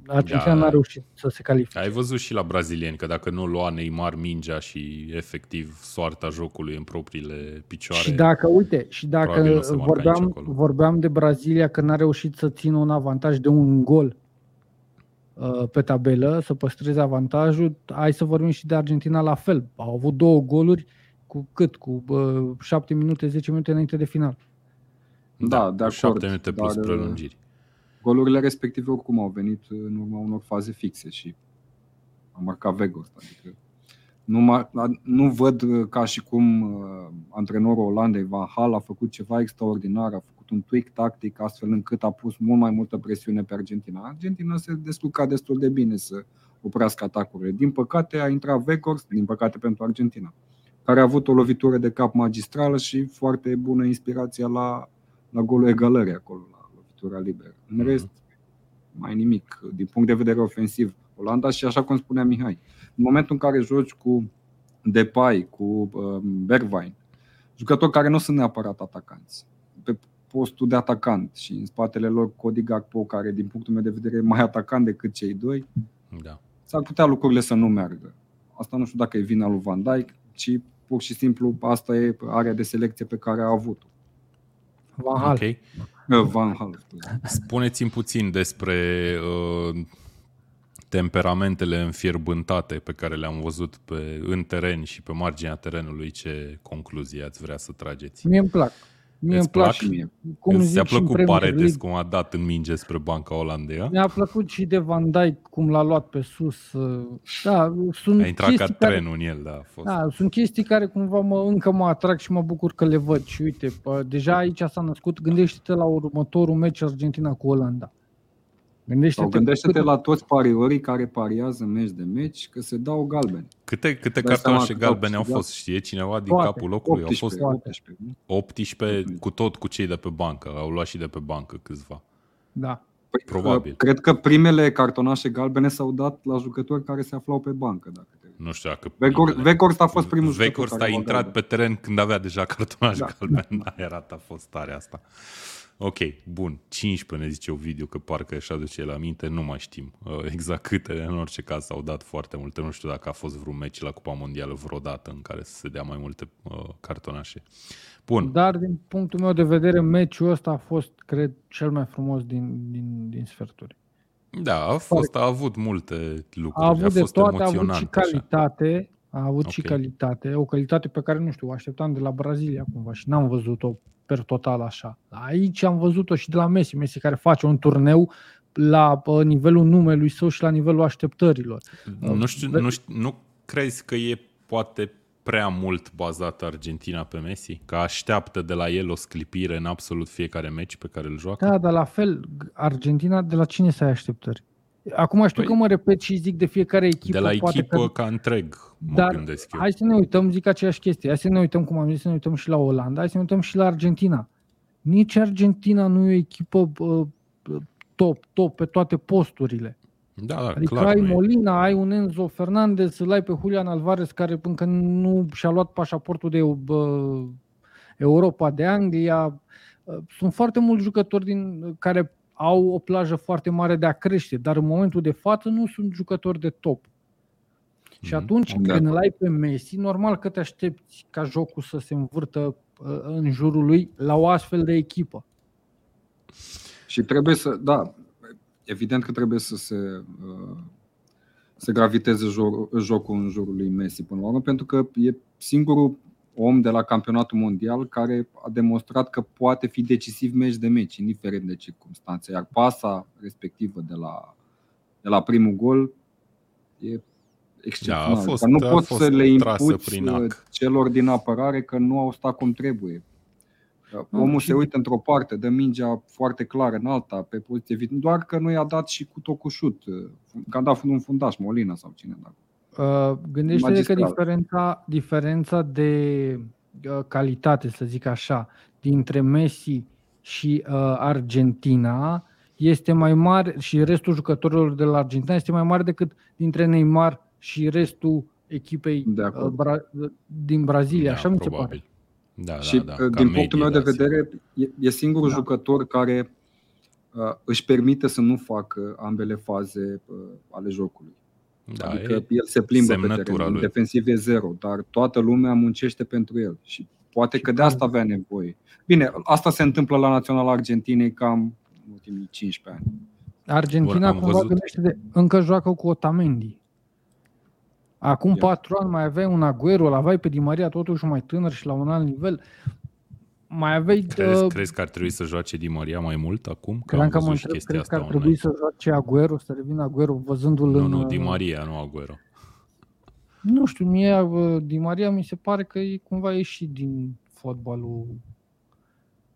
Argentina da. n-a reușit să se califice.
Ai văzut și la brazilieni că dacă nu lua Neymar mingea și efectiv soarta jocului în propriile picioare.
Și dacă, uite, și dacă vorbeam, vorbeam de Brazilia că n-a reușit să țină un avantaj de un gol uh, pe tabelă, să păstreze avantajul, hai să vorbim și de Argentina la fel. Au avut două goluri cu cât? Cu uh, 7 minute, 10 minute înainte de final.
Da, da de acord. 7
minute plus dar, uh, prelungiri.
Golurile respective oricum au venit în urma unor faze fixe și a marcat Vegos. Adică nu, nu văd uh, ca și cum uh, antrenorul Olandei, Van Hal, a făcut ceva extraordinar, a făcut un tweak tactic astfel încât a pus mult mai multă presiune pe Argentina. Argentina se descurca destul de bine să oprească atacurile. Din păcate a intrat Vegors, din păcate pentru Argentina care a avut o lovitură de cap magistrală și foarte bună inspirație la, la golul egalării acolo, la lovitura liberă. În mhm. rest, mai nimic. Din punct de vedere ofensiv, Olanda și așa cum spunea Mihai, în momentul în care joci cu Depay, cu um, Bergwijn, jucători care nu sunt neapărat atacanți, pe postul de atacant și în spatele lor Cody Gakpo, care din punctul meu de vedere e mai atacant decât cei doi,
da.
s-ar putea lucrurile să nu meargă. Asta nu știu dacă e vina lui Van Dijk, ci pur și simplu asta e area de selecție pe care a avut-o.
Van Hal.
Okay.
Van Hal.
Spuneți-mi puțin despre uh, temperamentele înfierbântate pe care le-am văzut pe, în teren și pe marginea terenului. Ce concluzie ați vrea să trageți?
Mie îmi plac. Mie îmi plac
și mie. Cum ți-a plăcut Paredes cum a dat în minge spre banca Olandei?
Mi-a plăcut și de Van Dijk cum l-a luat pe sus. Da, sunt
a intrat ca trenul în el, da. A fost.
da. Sunt chestii care cumva mă, încă mă atrag și mă bucur că le văd. Și uite, deja aici s-a născut. Gândește-te la următorul meci Argentina cu Olanda.
Gândește-te, Sau gândește-te câte... la toți pariorii care pariază meci de meci că se dau galbene.
Câte, câte cartonașe galbene au fost? Știe cineva din toate, capul locului?
18, au fost 18,
18, 18 cu tot cu cei de pe bancă. Au luat și de pe bancă câțiva.
Da.
Păi,
Probabil.
Cred că primele cartonașe galbene s-au dat la jucători care se aflau pe bancă. Dacă te...
Nu știu dacă...
Weghorst a fost primul
Weghorst a intrat pe teren când avea deja cartonaș da. galben. Da, era a fost tare asta. Ok, bun. 15 ne zice Ovidiu că parcă își aduce la minte, nu mai știm uh, exact câte, în orice caz s-au dat foarte multe. Nu știu dacă a fost vreun meci la Cupa Mondială vreodată în care să se dea mai multe uh, cartonașe. Bun.
Dar din punctul meu de vedere, meciul ăsta a fost, cred, cel mai frumos din, din, din sferturi.
Da, a fost, a avut multe lucruri.
A avut
a fost
de toate, a avut și calitate, A avut okay. și calitate, o calitate pe care, nu știu, o așteptam de la Brazilia cumva și n-am văzut-o per total așa. Aici am văzut-o și de la Messi, Messi care face un turneu la nivelul numelui său și la nivelul așteptărilor.
Nu știu, nu, știu, nu crezi că e poate prea mult bazată Argentina pe Messi? Că așteaptă de la el o sclipire în absolut fiecare meci pe care îl joacă?
Da, dar la fel, Argentina, de la cine să ai așteptări? Acum știu păi, că mă repet și zic de fiecare echipă.
De la echipă că... ca întreg, mă
dar
gândesc eu.
hai să ne uităm, zic aceeași chestie. Hai să ne uităm, cum am zis, să ne uităm și la Olanda, hai să ne uităm și la Argentina. Nici Argentina nu e o echipă uh, top, top pe toate posturile.
Da, da,
adică
clar,
ai Molina, ai un Enzo Fernandez, îl ai pe Julian Alvarez care încă nu și-a luat pașaportul de uh, Europa, de Anglia. Uh, sunt foarte mulți jucători din, care au o plajă foarte mare de a crește, dar în momentul de față nu sunt jucători de top. Mm-hmm. Și mhm. atunci da. când îl ai pe Messi, normal că te aștepți ca jocul să se învârtă uh, în jurul lui la o astfel de echipă.
Și trebuie să, da, evident că trebuie să se, uh, să graviteze jocul în jurul lui Messi până la urmă, pentru că e singurul om de la campionatul mondial care a demonstrat că poate fi decisiv meci de meci, indiferent de circunstanțe. Iar pasa respectivă de la, de la primul gol e excepțional. Da, a fost, nu poți să le impuți celor din apărare că nu au stat cum trebuie. Omul se uită într-o parte, dă mingea foarte clară în alta, pe poziție doar că nu i-a dat și cu tot cu șut. Că a dat un fundaș, Molina sau cine dacă.
Uh, gândește că diferența, diferența de uh, calitate, să zic așa, dintre Messi și uh, Argentina este mai mare și restul jucătorilor de la Argentina este mai mare decât dintre Neymar și restul echipei uh, Bra- din Brazilia, da, așa mi se pare.
Da,
și
da, da,
din punctul meu de vedere, e, e singurul da. jucător care uh, își permite să nu facă ambele faze uh, ale jocului. Da, adică el se plimbă pe teren, lui. defensiv e zero, dar toată lumea muncește pentru el și poate și că de asta avea nevoie. Bine, asta se întâmplă la Național Argentinei cam în ultimii 15 ani.
Argentina Bun, cumva gândește de, încă joacă cu Otamendi. Acum Ia. patru ani mai aveai un Aguero, îl aveai pe Di Maria totuși mai tânăr și la un alt nivel. Mai aveai...
Crezi, uh, crezi că ar trebui să joace Di Maria mai mult acum?
Că am că mă întreb, crezi că ar trebui online. să joace Aguero, să revină Aguero văzându-l
nu,
în...
Nu, Di uh, Maria, nu Aguero.
Nu știu, mie uh, Di Maria mi se pare că e cumva ieșit din fotbalul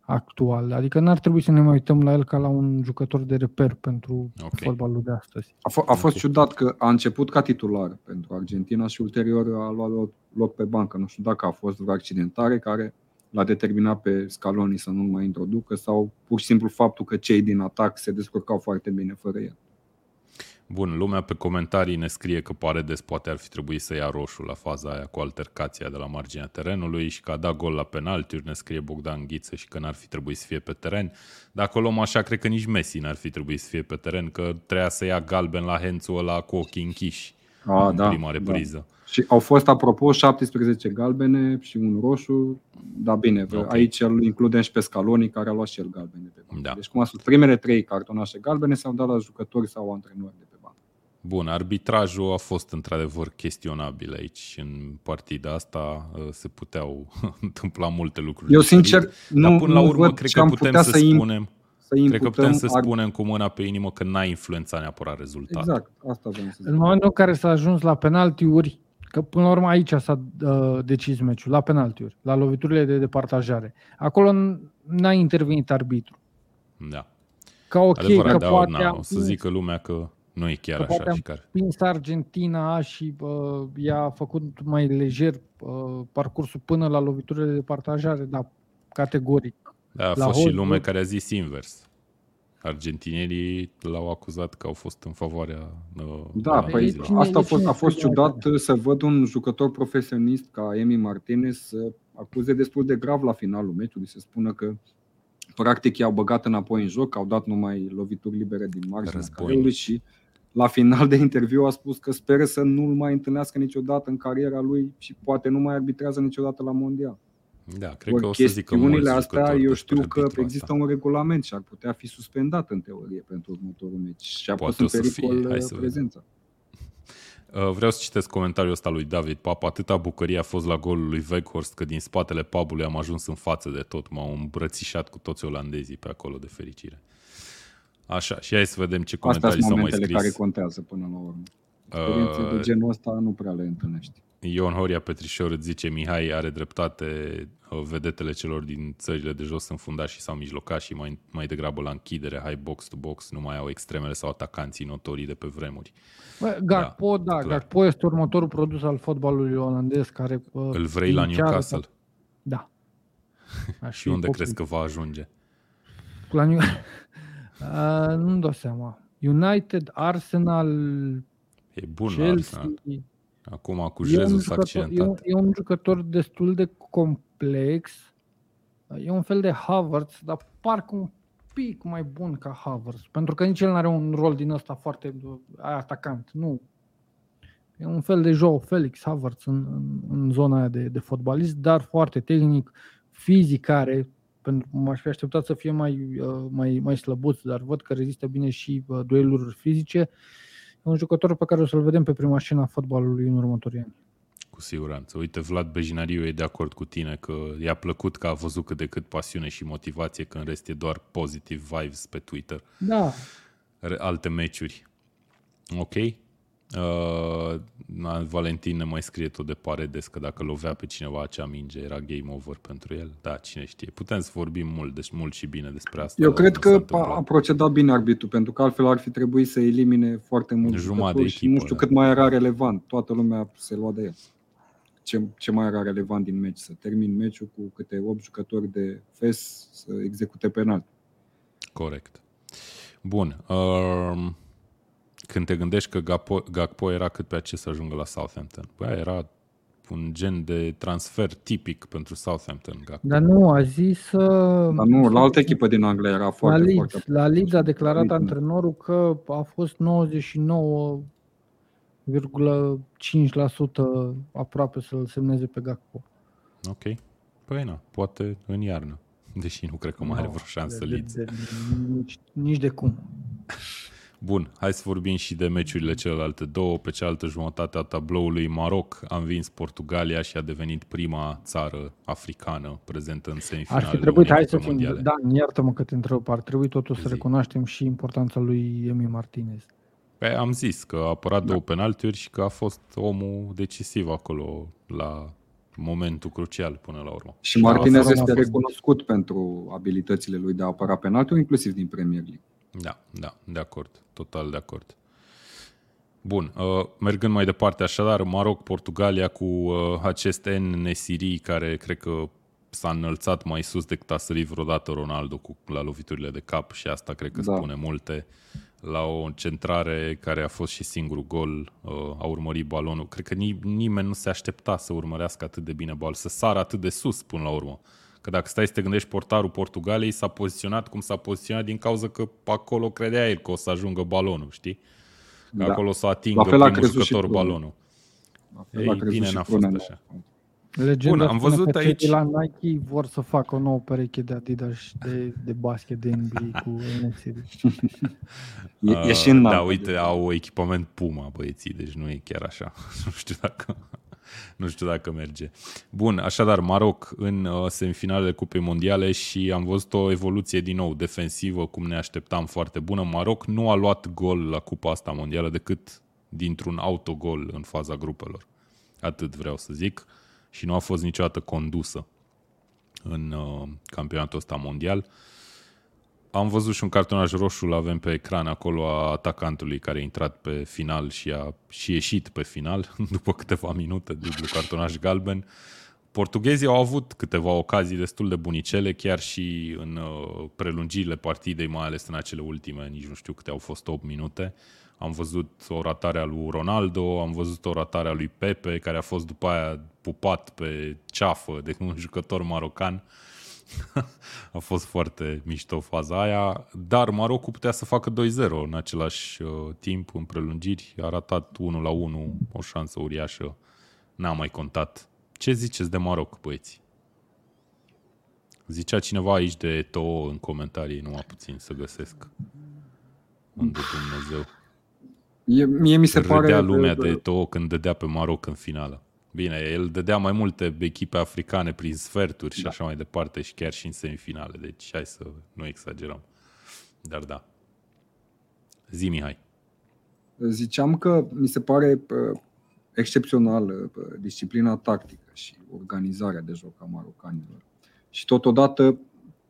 actual. Adică n-ar trebui să ne mai uităm la el ca la un jucător de reper pentru okay. fotbalul de astăzi.
A, f- a fost okay. ciudat că a început ca titular pentru Argentina și ulterior a luat loc pe bancă. Nu știu dacă a fost vreo accidentare care l-a determinat pe Scaloni să nu-l mai introducă sau pur și simplu faptul că cei din atac se descurcau foarte bine fără el.
Bun, lumea pe comentarii ne scrie că Paredes poate ar fi trebuit să ia roșu la faza aia cu altercația de la marginea terenului și că a dat gol la penaltiuri, ne scrie Bogdan Ghiță și că n-ar fi trebuit să fie pe teren. Dacă o luăm așa, cred că nici Messi n-ar fi trebuit să fie pe teren, că treia să ia galben la Hențul ăla cu ochii închiși a, în da, prima da. repriză. Da.
Și au fost, apropo, 17 galbene și un roșu. Da, bine, okay. aici îl includem și pe Scaloni, care a luat și el galbene pe bancă. Da. Deci, cum am spus, primele trei cartonașe galbene s-au dat la jucători sau antrenori de pe bancă.
Bun, arbitrajul a fost într-adevăr chestionabil aici. În partida asta uh, se puteau întâmpla multe lucruri.
Eu, sincer, nu,
Dar până
la
urmă, cred că putem să, să spunem... Să Cred că putem să spunem cu mâna pe inimă că n-a influențat neapărat rezultatul.
Exact, asta vreau să zic.
În momentul în care s-a ajuns la penaltiuri, Că până la urmă aici s-a uh, decis meciul, la penaltiuri, la loviturile de departajare. Acolo n-a intervenit arbitru.
Da.
Ca ok, Adevărat, că
da,
poate
na, o să zică lumea că nu e chiar că așa. Și care.
Pins Argentina și uh, i-a făcut mai lejer uh, parcursul până la loviturile de departajare, dar categoric.
Da, a fost și lume care a zis invers. Argentinierii l-au acuzat că au fost în favoarea uh,
Da, păi asta a fost, a fost ciudat să văd un jucător profesionist ca Emi Martinez să acuze destul de grav la finalul meciului, să spună că practic i-au băgat înapoi în joc, au dat numai lovituri libere din marginea careului și la final de interviu a spus că speră să nu-l mai întâlnească niciodată în cariera lui și poate nu mai arbitrează niciodată la mondial.
Da, cred că o să zică mulți
astea, eu știu că există asta. un regulament și ar putea fi suspendat în teorie pentru următorul meci și a pus în pericol uh, prezența.
Uh, vreau să citesc comentariul ăsta lui David Papa. Atâta bucărie a fost la golul lui Weghorst că din spatele pubului am ajuns în față de tot. M-au îmbrățișat cu toți olandezii pe acolo de fericire. Așa, și hai să vedem ce comentarii s-au mai scris.
care contează până la urmă. Experiențe uh, de genul ăsta nu prea le întâlnești.
Ion Horia Petrișor îți zice, Mihai are dreptate, uh, vedetele celor din țările de jos sunt fundași sau mijlocași și mai, mai degrabă la închidere, high box to box, nu mai au extremele sau atacanții notorii de pe vremuri.
Bă, Gakpo, da, da Gakpo este următorul produs al fotbalului olandez care...
Uh, Îl vrei la Newcastle?
Da.
și unde crezi că va ajunge?
La New... uh, nu-mi dau seama. United, Arsenal,
E bun Chelsea. Arsenal. Acum cu Jesus s-a accidentat.
E un, e un jucător destul de complex. E un fel de Havertz, dar parcă un pic mai bun ca Havertz. Pentru că nici el nu are un rol din ăsta foarte atacant. Nu. E un fel de Joe Felix Havertz în, în, în zona aia de, de fotbalist, dar foarte tehnic, fizic care pentru m-aș fi așteptat să fie mai, uh, mai, mai slăbuț, dar văd că rezistă bine și uh, dueluri fizice. E un jucător pe care o să-l vedem pe prima scenă a fotbalului în următorii ani.
Cu siguranță. Uite, Vlad Bejinariu e de acord cu tine că i-a plăcut că a văzut cât de cât pasiune și motivație, că în rest e doar positive vibes pe Twitter.
Da.
Alte meciuri. Ok. Uh, Valentin ne mai scrie tot de Paredes că dacă lovea pe cineva acea minge era game over pentru el. Da, cine știe. Putem să vorbim mult, deci mult și bine despre asta.
Eu cred că a, a procedat bine arbitru, pentru că altfel ar fi trebuit să elimine foarte mult
Jumătate
și nu știu da. cât mai era relevant. Toată lumea se lua de el. Ce, ce mai era relevant din meci? Să termin meciul cu câte 8 jucători de FES să execute penal.
Corect. Bun. Uh, când te gândești că Gakpo, Gakpo era cât pe ce să ajungă la Southampton. Bă, era un gen de transfer tipic pentru Southampton. Gakpo.
Dar nu, a zis... Uh,
Dar nu, la altă echipă din Anglia era foarte,
la Leeds,
foarte...
La Leeds a declarat antrenorul că a fost 99,5% aproape să-l semneze pe Gakpo.
Ok. Păi na, poate în iarnă. Deși nu cred că mai no, are vreo șansă de, Leeds. De, de,
nici, nici de cum.
Bun, hai să vorbim și de meciurile celelalte două. Pe cealaltă jumătate a tabloului, Maroc a învins Portugalia și a devenit prima țară africană prezentă în semifinale.
Ar fi trebuit, hai să fim, da, iartă-mă că te întreb, ar trebui totuși să recunoaștem și importanța lui Emi Martinez.
Pe, am zis că a apărat da. două penaltiuri și că a fost omul decisiv acolo la momentul crucial până la urmă.
Și Martinez este recunoscut pentru abilitățile lui de a apăra penaltiuri, inclusiv din Premier League.
Da, da, de acord, total de acord. Bun, uh, mergând mai departe, așadar, Maroc, Portugalia cu uh, acest N Nesiri care cred că s-a înălțat mai sus decât a sărit vreodată Ronaldo cu, la loviturile de cap și asta cred că da. spune multe. La o centrare care a fost și singurul gol, uh, a urmărit balonul. Cred că ni- nimeni nu se aștepta să urmărească atât de bine balul, să sară atât de sus până la urmă. Că dacă stai să te gândești, portarul Portugaliei s-a poziționat cum s-a poziționat din cauza că acolo credea el că o să ajungă balonul, știi? Că da. acolo să atingă primul jucător balonul. Ei, bine n-a fost așa.
Legenda Bun, am văzut aici... la Nike vor să facă o nouă pereche de Adidas de, de basket de NBA cu NFC.
e, e și în
Da, uite, au echipament Puma băieții, deci nu e chiar așa. nu știu dacă nu știu dacă merge. Bun, așadar, Maroc în uh, semifinalele Cupei Mondiale și am văzut o evoluție din nou defensivă, cum ne așteptam, foarte bună. Maroc nu a luat gol la Cupa asta mondială decât dintr-un autogol în faza grupelor. Atât vreau să zic. Și nu a fost niciodată condusă în uh, campionatul ăsta mondial. Uh, am văzut și un cartonaj roșu, l avem pe ecran acolo a atacantului care a intrat pe final și a și ieșit pe final după câteva minute, dublu cartonaj galben. Portughezii au avut câteva ocazii destul de bunicele, chiar și în uh, prelungirile partidei, mai ales în acele ultime, nici nu știu câte au fost 8 minute. Am văzut o ratare a lui Ronaldo, am văzut o ratare a lui Pepe, care a fost după aia pupat pe ceafă de un jucător marocan. Uh, a fost foarte mișto faza aia, dar Marocul putea să facă 2-0 în același uh, timp, în prelungiri. A ratat 1 la 1, o șansă uriașă. N-a mai contat. Ce ziceți de Maroc, băieți? Zicea cineva aici de Eto'o în comentarii, numai puțin să găsesc. Unde Dumnezeu.
E, mie mi se
Râdea
pare...
lumea de Eto'o când dădea pe Maroc în finală. Bine, el dădea mai multe echipe africane prin sferturi și
Da.
așa mai departe și chiar și în semifinale, deci hai să nu exagerăm. Dar da. Zi, Mihai.
Ziceam că mi se pare uh, excepțională uh, disciplina tactică și organizarea de joc a marocanilor. Și totodată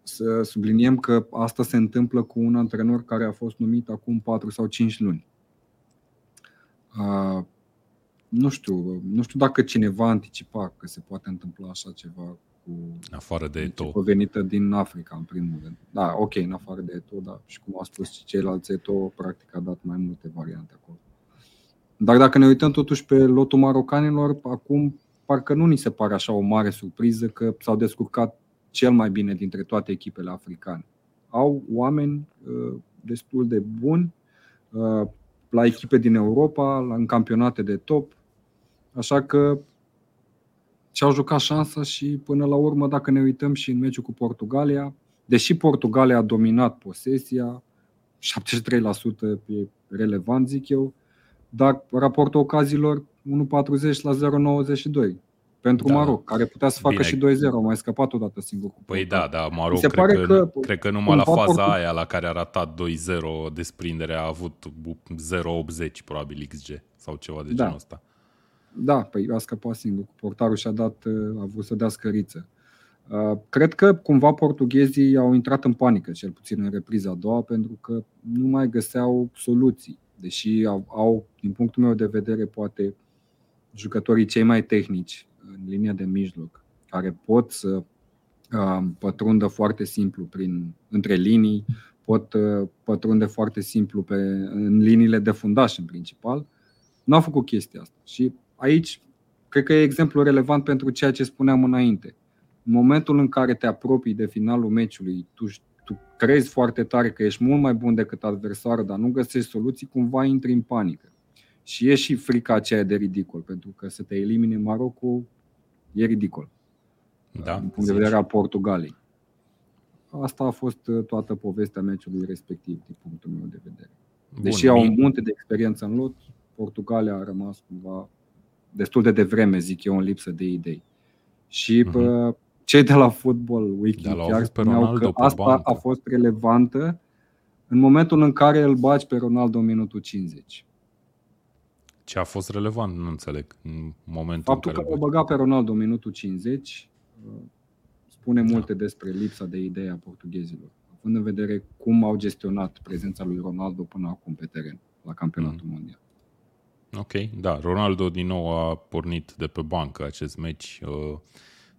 să subliniem că asta se întâmplă cu un antrenor care a fost numit acum 4 sau 5 luni. Uh, nu știu, nu știu dacă cineva anticipa că se poate întâmpla așa ceva cu
În afară de Eto'o.
echipă venită din Africa, în primul rând. Da, ok, în afară de Eto, dar și cum au spus și ceilalți, Eto practic a dat mai multe variante acolo. Dar dacă ne uităm totuși pe lotul marocanilor, acum parcă nu ni se pare așa o mare surpriză că s-au descurcat cel mai bine dintre toate echipele africane. Au oameni uh, destul de buni uh, la echipe din Europa, la, în campionate de top, așa că și-au jucat șansa și până la urmă, dacă ne uităm și în meciul cu Portugalia, deși Portugalia a dominat posesia, 73% e relevant, zic eu, dar raportul ocazilor 1,40 la 0,92 pentru
Da.
Maroc, care putea să facă
Bine.
și 2-0, au mai scăpat odată singur cu
Păi da,
Portugalia.
da, Maroc
Mi se
cred
pare
că,
că
cred că numai la
cumva
faza
Portu-
aia la care a ratat 2-0 desprinderea a avut 0,80 probabil XG sau ceva de
Da.
genul ăsta.
Da, păi a scăpat singur. Portarul și-a dat, uh, a vrut să dea scăriță. Uh, Cred că cumva portughezii au intrat în panică, cel puțin în repriza a doua, pentru că nu mai găseau soluții. Deși au, au din punctul meu de vedere, poate jucătorii cei mai tehnici în linia de mijloc, care pot să uh, pătrundă foarte simplu prin, între linii, pot uh, pătrunde foarte simplu pe, în liniile de fundaș în principal, nu au făcut chestia asta. Și aici cred că e exemplu relevant pentru ceea ce spuneam înainte. În momentul în care te apropii de finalul meciului, tu, tu crezi foarte tare că ești mult mai bun decât adversarul, dar nu găsești soluții, cumva intri în panică. Și e și frica aceea de ridicol, pentru că să te elimine Marocul e ridicol,
Da?
din punct de vedere al Portugaliei. Asta a fost uh, toată povestea meciului respectiv, din punctul meu de vedere.
Bun,
Deși au
mi-
un munte de experiență în lot, Portugalia a rămas cumva destul de devreme, zic eu, în lipsă de idei. Și
Mhm.
uh, cei de la Football Weekly
Dar l-au
chiar
avut pe
spuneau
Ronaldo
că
pe
asta
bancă.
a fost relevantă în momentul în care îl bagi pe Ronaldo în minutul 50.
Ce a fost relevant, nu înțeleg, în momentul
Faptul
în
că
care...
l-a băgat pe Ronaldo în minutul 50 uh, spune
Da.
multe despre lipsa de idee a portughezilor, având în vedere cum au gestionat prezența lui Ronaldo până acum pe teren la campionatul mondial.
Ok, da, Ronaldo din nou a pornit de pe bancă acest meci. uh,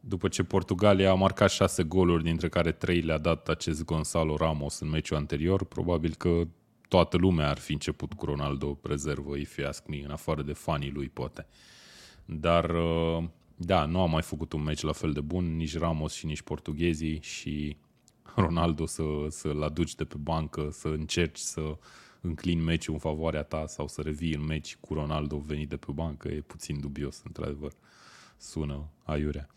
După ce Portugalia a marcat șase goluri, dintre care trei le-a dat acest Gonzalo Ramos în meciul anterior, probabil că toată lumea ar fi început cu Ronaldo rezervă, if you ask me, în afară de fanii lui, poate. Dar, uh, da, nu a mai făcut un meci la fel de bun, nici Ramos și nici portughezii și Ronaldo să, să-l aduci de pe bancă, să încerci să înclini meciul în favoarea ta sau să revii în meci cu Ronaldo venit de pe bancă, e puțin dubios, într-adevăr. Sună aiurea.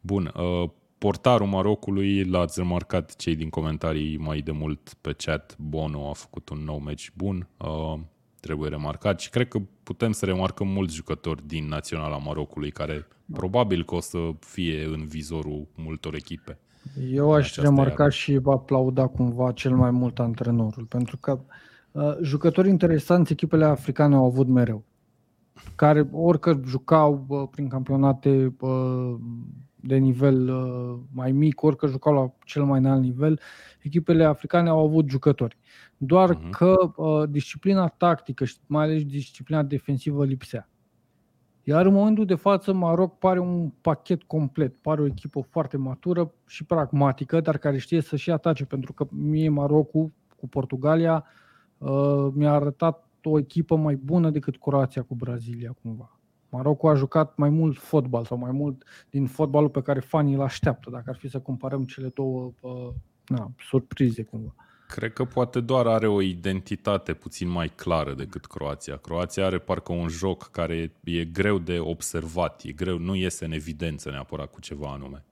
Bun, uh, portarul Marocului, l-ați remarcat cei din comentarii mai de mult pe chat, Bono a făcut un nou meci bun, uh, trebuie remarcat și cred că putem să remarcăm mulți jucători din Naționala Marocului care probabil că o să fie în vizorul multor echipe.
Eu aș
această
remarca
iarnă.
și aplauda cumva cel mai mult antrenorul, pentru că uh, jucători interesanți echipele africane au avut mereu, care orică jucau uh, prin campionate uh, de nivel uh, mai mic, orică jucau la cel mai înalt nivel, echipele africane au avut jucători. Doar
Mhm.
că uh, disciplina tactică și mai ales disciplina defensivă lipsea. Iar în momentul de față, Maroc pare un pachet complet, pare o echipă foarte matură și pragmatică, dar care știe să și atace, pentru că mie Marocul cu Portugalia uh, mi-a arătat o echipă mai bună decât Croația cu Brazilia cumva. Marocul a jucat mai mult fotbal sau mai mult din fotbalul pe care fanii îl așteaptă, dacă ar fi să comparăm cele două uh, na, surprize cumva.
Cred că poate doar are o identitate puțin mai clară decât Croația. Croația are parcă un joc care e greu de observat, e greu, nu iese în evidență neapărat cu ceva anume.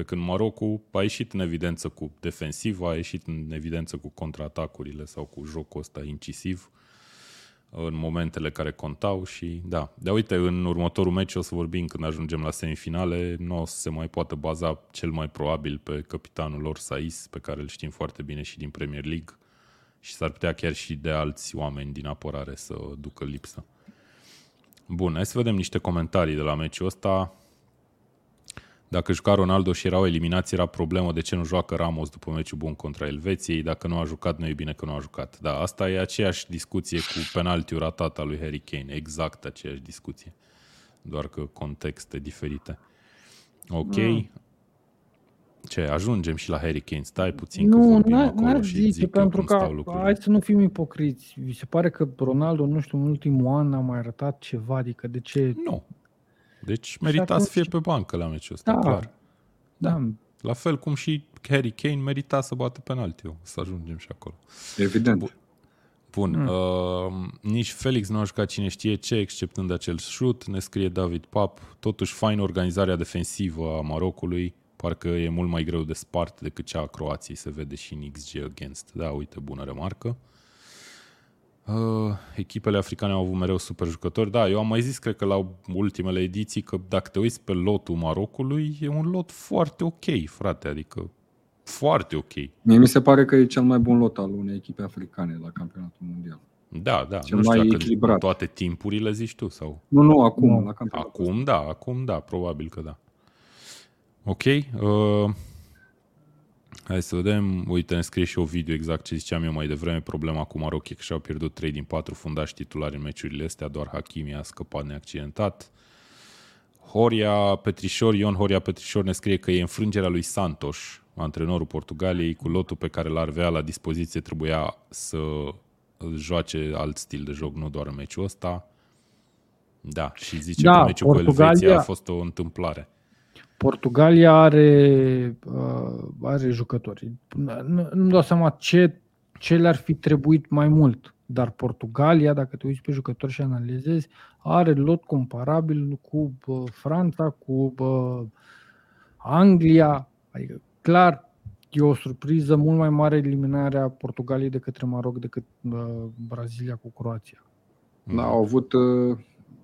Pe când Marocul a ieșit în evidență cu defensiva, a ieșit în evidență cu contraatacurile sau cu jocul ăsta incisiv. în momentele care contau și da. De uite, în următorul meci o să vorbim când ajungem la semifinale, nu o să se mai poată baza cel mai probabil pe capitanul lor Sais, pe care îl știm foarte bine și din Premier League și s-ar putea chiar și de alți oameni din apărare să ducă lipsă. Bun, hai să vedem niște comentarii de la meciul ăsta. Dacă juca Ronaldo și erau eliminați, era problemă de ce nu joacă Ramos după meciul bun contra Elveției. Dacă nu a jucat, nu e bine că nu a jucat. Da, asta e aceeași discuție cu penaltiul ratat al lui Harry Kane. Exact aceeași discuție. Doar că contexte diferite. Ok. Mm. Ce, ajungem și la Harry Kane. Stai puțin
nu,
că vorbim
n-ar,
acolo
n-ar
și
zice,
zic
pentru
că,
că,
cum stau
hai să nu fim ipocriți. Vi se pare că Ronaldo, nu știu, în ultimul an a mai arătat ceva, adică de ce...
Nu. Deci merita atunci... să fie pe bancă la meciul ăsta,
Da.
clar.
Da,
La fel cum și Harry Kane merita să bată penaltiul. Să ajungem și acolo.
Evident.
Bun,
Mm.
uh, nici Felix nu a jucat cine știe ce, exceptând acel șut, ne scrie David Pap. Totuși, fain organizarea defensivă a Marocului, parcă e mult mai greu de spart decât cea a Croației, se vede și în XG against. Da, uite, bună remarcă. Uh, echipele africane au avut mereu super jucători. Da, eu am mai zis, cred că la ultimele ediții, că dacă te uiți pe lotul Marocului, e un lot foarte ok, frate, adică foarte ok.
Mie mi se pare că e cel mai bun lot al unei echipe africane la campionatul mondial.
Da, da.
Cel
nu știu
mai
dacă
echilibrat.
toate timpurile zici tu sau...
Nu, nu, acum,
Nu.
la campionatul.
Acum da, acum da, probabil că da. Ok. Uh, hai să vedem. Uite, ne scrie și o video exact ce ziceam eu mai devreme. Problema cu Maroc e că și-au pierdut 3 din 4 fundași titulari în meciurile astea. Doar Hakimi a scăpat neaccidentat. Horia Petrișor, Ion Horia Petrișor ne scrie că e înfrângerea lui Santos, antrenorul Portugaliei, cu lotul pe care l-ar avea la dispoziție trebuia să joace alt stil de joc, nu doar în meciul ăsta. Da, și zice
Da,
că meciul cu
Portugalia-
Elveția a fost o întâmplare.
Portugalia are, uh, are jucători. Nu, nu-mi dau seama ce, ce le-ar fi trebuit mai mult, dar Portugalia, dacă te uiți pe jucători și analizezi, are lot comparabil cu uh, Franța, cu uh, Anglia. Adică, clar, e o surpriză mult mai mare eliminarea Portugaliei de către Maroc decât uh, Brazilia cu Croația.
Da, au avut, uh,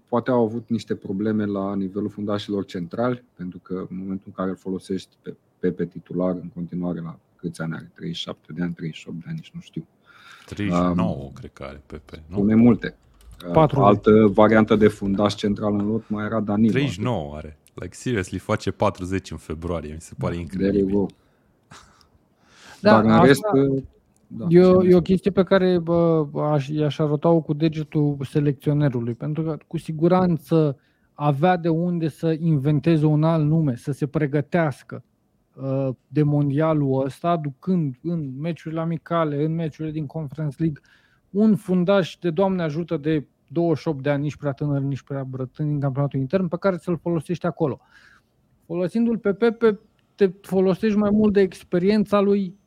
poate au avut niște probleme la nivelul fundașilor centrali, pentru că în momentul în care îl folosești pe, pe, pe titular în continuare la câți ani are? 37 de ani, 38 de ani, nici nu știu.
39, cred că are Pepe. Nu?
Pune multe. Uh,
40.
Altă variantă de fundaș central în lot mai era Danilo.
39 are. Like, seriously, face 40 în februarie. Mi se pare
There
incredibil.
you go.
Da,
Dar în
asta-
rest, uh, da,
E o,
ce
e o
mai
chestie pe care bă, aș, i-aș arăta cu degetul selecționerului, pentru că cu siguranță avea de unde să inventeze un alt nume, să se pregătească uh, de mondialul ăsta, ducând în meciurile amicale, în meciurile din Conference League, un fundaș de Doamne ajută de 28 de ani, nici prea tânăr, nici prea brătân din campionatul intern, pe care să-l folosești acolo. Folosindu-l pe Pepe, te folosești mai mult de experiența lui, uh,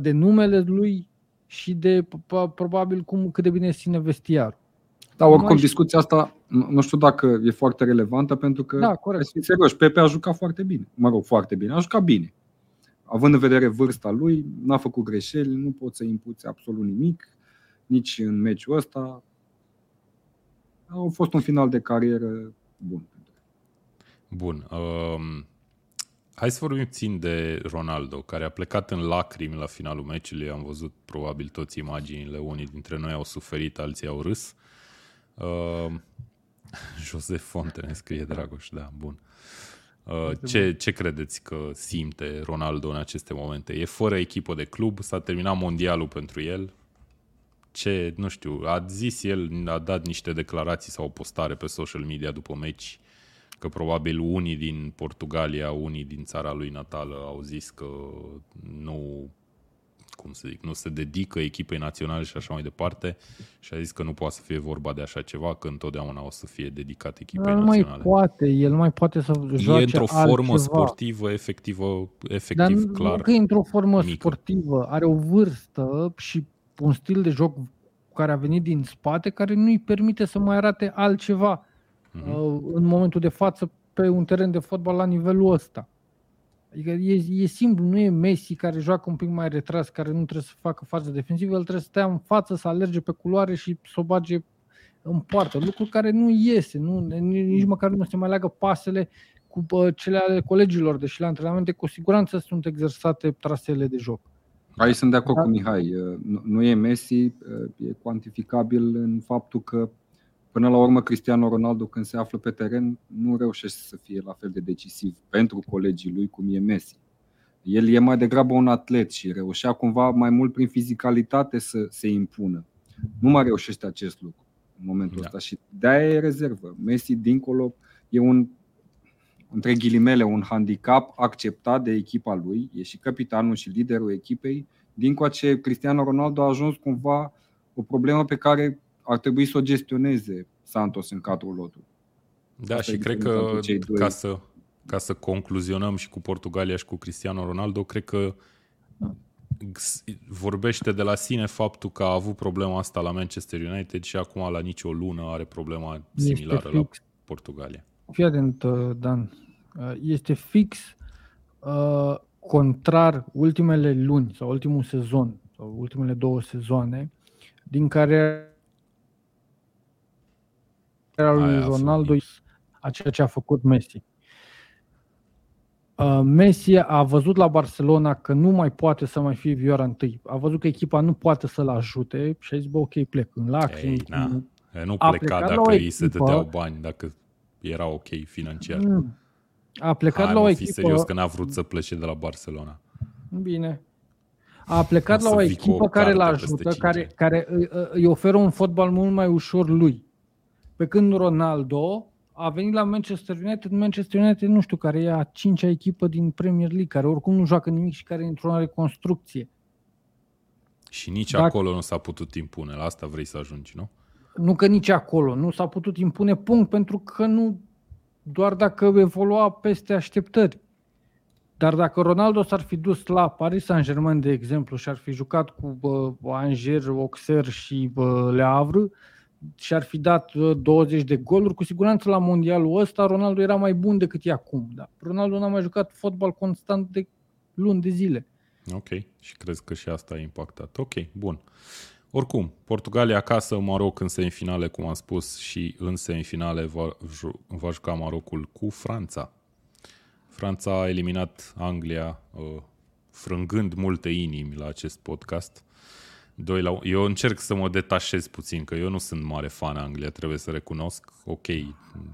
de numele lui și de p- probabil cum cât de bine ține vestiarul.
Da, oricum,
Mai-
discuția asta nu nu știu dacă e foarte relevantă, pentru că,
Da,
hai
corect.
să fim serioși, Pepe a jucat foarte bine. Mă rog, foarte bine. A jucat bine. Având în vedere vârsta lui, n-a făcut greșeli, nu poți să impuți absolut nimic, nici în meciul ăsta. A fost un final de carieră bun.
Bun. Um, hai să vorbim puțin de Ronaldo, care a plecat în lacrimi la finalul meciului. Am văzut probabil toți imaginile. Unii dintre noi au suferit, alții au râs. Uh, Josef Fonte ne scrie Dragoș, da, bun. Uh, ce, ce credeți că simte Ronaldo în aceste momente? E fără echipă de club, s-a terminat mondialul pentru el. Ce, nu știu, a zis el, a dat niște declarații sau o postare pe social media după meci că probabil unii din Portugalia, unii din țara lui natală au zis că nu cum să zic, nu se dedică echipei naționale și așa mai departe și a zis că nu poate să fie vorba de așa ceva, că întotdeauna o să fie dedicat echipei
El nu mai
naționale.
poate, el nu mai poate să joace
E într-o formă
altceva.
sportivă, efectivă,
Dar
efectiv,
nu
clar.
că e într-o formă
mică.
sportivă, are o vârstă și un stil de joc care a venit din spate, care nu îi permite să mai arate altceva
Mhm.
uh, în momentul de față pe un teren de fotbal la nivelul ăsta. Adică e, e simplu, nu e Messi care joacă un pic mai retras, care nu trebuie să facă fază defensivă, el trebuie să stea în față, să alerge pe culoare și să o bage în poartă, lucru care nu iese, nu, nici măcar nu se mai leagă pasele cu cele ale colegilor, deși la antrenamente cu siguranță sunt exersate trasele de joc.
Aici sunt de acord da? cu Mihai. Nu e Messi, e cuantificabil în faptul că Până la urmă, Cristiano Ronaldo, când se află pe teren, nu reușește să fie la fel de decisiv pentru colegii lui cum e Messi. El e mai degrabă un atlet și reușea cumva mai mult prin fizicalitate să se impună. Nu mai reușește acest lucru în momentul da. ăsta și de-aia e rezervă. Messi, dincolo, e un, între ghilimele, un handicap acceptat de echipa lui, e și capitanul și liderul echipei, din ce Cristiano Ronaldo a ajuns cumva o problemă pe care ar trebui să o gestioneze Santos în cadrul lotului.
Da, Asta și cred că ca să, ca să concluzionăm și cu Portugalia și cu Cristiano Ronaldo, cred că vorbește de la sine faptul că a avut problema asta la Manchester United și acum la nicio lună are problema similară la Portugalia.
Fii atent, uh, Dan. Uh, este fix uh, contrar ultimele luni sau ultimul sezon sau ultimele două sezoane din care era lui Ronaldo a ceea ce a făcut Messi. Uh, Messi a văzut la Barcelona că nu mai poate să mai fie vioara întâi. A văzut că echipa nu poate să-l ajute și a zis, bă, ok, plec în lacrimi. Ei,
na. Nu a pleca dacă îi se dădeau bani, dacă era ok financiar. Mm.
A plecat Hai, la o echipă...
fi serios că n-a vrut să plece de la Barcelona.
Bine. A plecat o la o echipă care l ajută, care, care îi, îi oferă un fotbal mult mai ușor lui. Pe când Ronaldo a venit la Manchester United, Manchester United nu știu, care e a cincea echipă din Premier League, care oricum nu joacă nimic și care e într-o reconstrucție.
Și nici Dacă... acolo nu s-a putut impune, la asta vrei să ajungi, nu?
Nu că nici acolo, nu s-a putut impune punct, pentru că nu doar dacă evolua peste așteptări. Dar dacă Ronaldo s-ar fi dus la Paris Saint-Germain, de exemplu, și ar fi jucat cu bă, Angers, Auxerre și bă, Le Havre, și-ar fi dat 20 uh, de goluri, cu siguranță la mondialul ăsta Ronaldo era mai bun decât e acum. Da. Ronaldo n-a mai jucat fotbal constant de luni de zile.
Ok, și crezi că și asta a impactat. Ok, bun. Oricum, Portugalia acasă, Maroc în semifinale, cum am spus, și în semifinale va, va juca Marocul cu Franța. Franța a eliminat Anglia, uh, frângând multe inimi la acest podcast. 2 la 1. Eu încerc să mă detașez puțin, că eu nu sunt mare fan Anglia, trebuie să recunosc. Ok,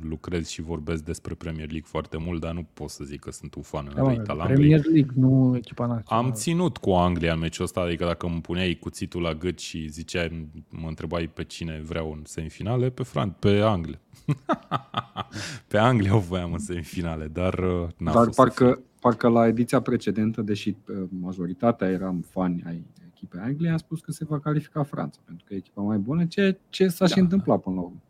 lucrez și vorbesc despre Premier League foarte mult, dar nu pot să zic că sunt un fan da,
în al Angliei. Premier League, nu echipa națională.
Am ținut cu Anglia în meciul ăsta, adică dacă îmi puneai cuțitul la gât și ziceai, mă întrebai pe cine vreau în semifinale, pe Fran, pe Anglia. pe Anglia o voiam în semifinale, dar uh, n-a
dar
fost
parcă, parcă la ediția precedentă, deși uh, majoritatea eram fani ai echipe Anglia, a spus că se va califica Franța, pentru că e echipa mai bună, ce, ce s-a da. și întâmplat până la urmă.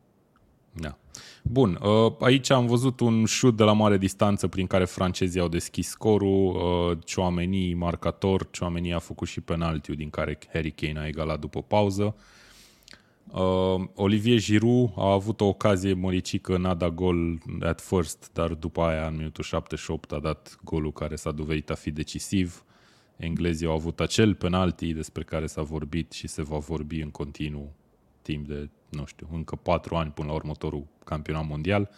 Da. Bun, uh, aici am văzut un șut de la mare distanță prin care francezii au deschis scorul, uh, Chouameni marcator, Chouameni a făcut și penaltiul din care Harry Kane a egalat după pauză. Uh, Olivier Giroud a avut o ocazie măricică, n-a dat gol at first, dar după aia în minutul 78 a dat golul care s-a dovedit a fi decisiv. Englezii au avut acel penalti despre care s-a vorbit și se va vorbi în continuu timp de, nu știu, încă patru ani până la următorul campionat mondial.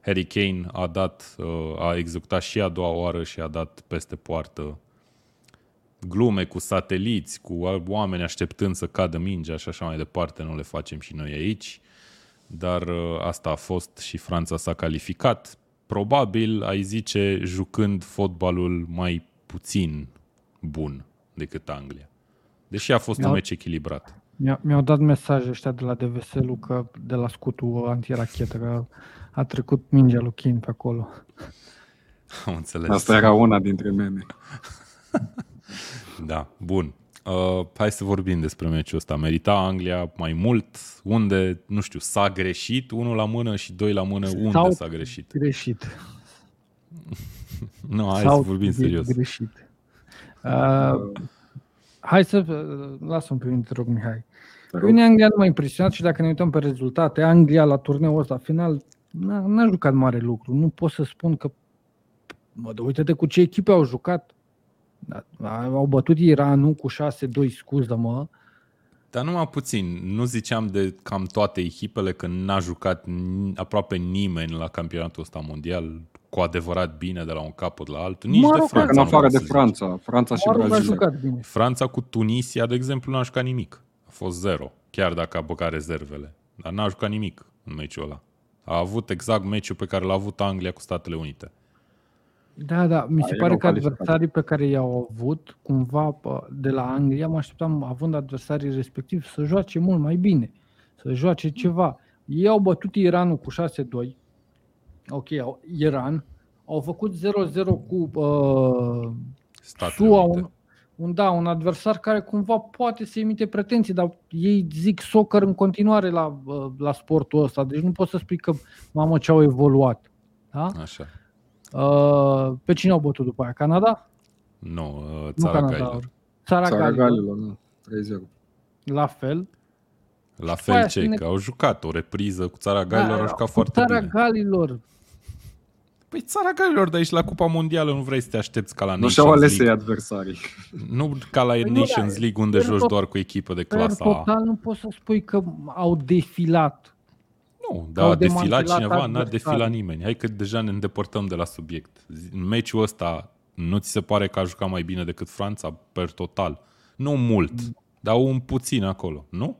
Harry Kane a dat, uh, a executat și a doua oară și a dat peste poartă glume cu sateliți, cu oameni așteptând să cadă mingea și așa mai departe, nu le facem și noi aici. Dar uh, asta a fost și Franța s-a calificat. Probabil, ai zice, jucând fotbalul mai puțin bun decât Anglia. Deși a fost mi-au, un meci echilibrat.
Mi-au dat mesaje ăștia de la DVSL că de la scutul antirachetă că a trecut mingea lui Kane pe acolo.
Am înțeles.
Asta era una dintre meme.
da, bun. Uh, hai să vorbim despre meciul ăsta. Merita Anglia mai mult? Unde, nu știu, s-a greșit? Unul la mână și doi la mână. Unde Sau s-a greșit?
greșit.
nu, hai Sau să vorbim serios.
greșit. Uh, hai să uh, las un pic, te rog, Mihai. Pe mine Anglia nu m-a impresionat și dacă ne uităm pe rezultate, Anglia la turneul ăsta final n-a, n-a jucat mare lucru. Nu pot să spun că mă, uite-te cu ce echipe au jucat. Da, au bătut Iranul cu 6-2, scuză-mă.
Dar numai puțin, nu ziceam de cam toate echipele că n-a jucat aproape nimeni la campionatul ăsta mondial cu adevărat bine de la un capăt la altul, nici
Mă
de
rog,
Franța.
În
nu
afară
vreau
de
să
Franța, Franța și
Marul a
Brazilia.
jucat bine.
zic. Franța cu Tunisia, de exemplu, n-a jucat nimic. A fost zero, chiar dacă a băgat rezervele. Dar n-a jucat nimic în meciul ăla. A avut exact meciul pe care l-a avut Anglia cu Statele Unite.
Da, da, mi se
Da,
pare
erau
că
calificați.
adversarii pe care i-au avut, cumva pă, de la Anglia, mă așteptam, având adversarii respectivi, să joace mult mai bine, să joace ceva. Ei au bătut Iranul cu 6-2, ok, au- Iran, au făcut 0-0 cu uh,
Statele
SUA,
Unite.
un, un, da, un adversar care cumva poate să emite pretenții, dar ei zic soccer în continuare la, uh, la sportul ăsta, deci nu poți să spui că, mamă, ce au evoluat. Da?
Așa.
Uh, pe cine au bătut după aia? Canada?
Nu, uh,
Nu
țara
Canada.
Gailor.
Țara,
Țara
Galilor.
Galilor, da. 3-0.
La fel.
La
Și după aia
fel
să
ce,
ne-
că au jucat o repriză cu țara Gailor, au jucat
cu
foarte
Țara
bine.
Galilor.
Păi țara Galilor, de aici la Cupa Mondială nu vrei să te aștepți ca la
Nu și-au
Nations
ales ei
League.
adversarii.
Nu ca la
Păi nu,
Nations
da,
League unde
per
joci
tot-
doar cu echipă de
Per
clasa A.
total nu poți să spui că au defilat.
Nu,
au
da, a defilat
demantelat
cineva, n-a
adversarii.
defilat nimeni. Hai că deja ne îndepărtăm de la subiect. În meciul ăsta, nu ți se pare că a jucat mai bine decât Franța per total? Nu mult, dar un puțin acolo, nu?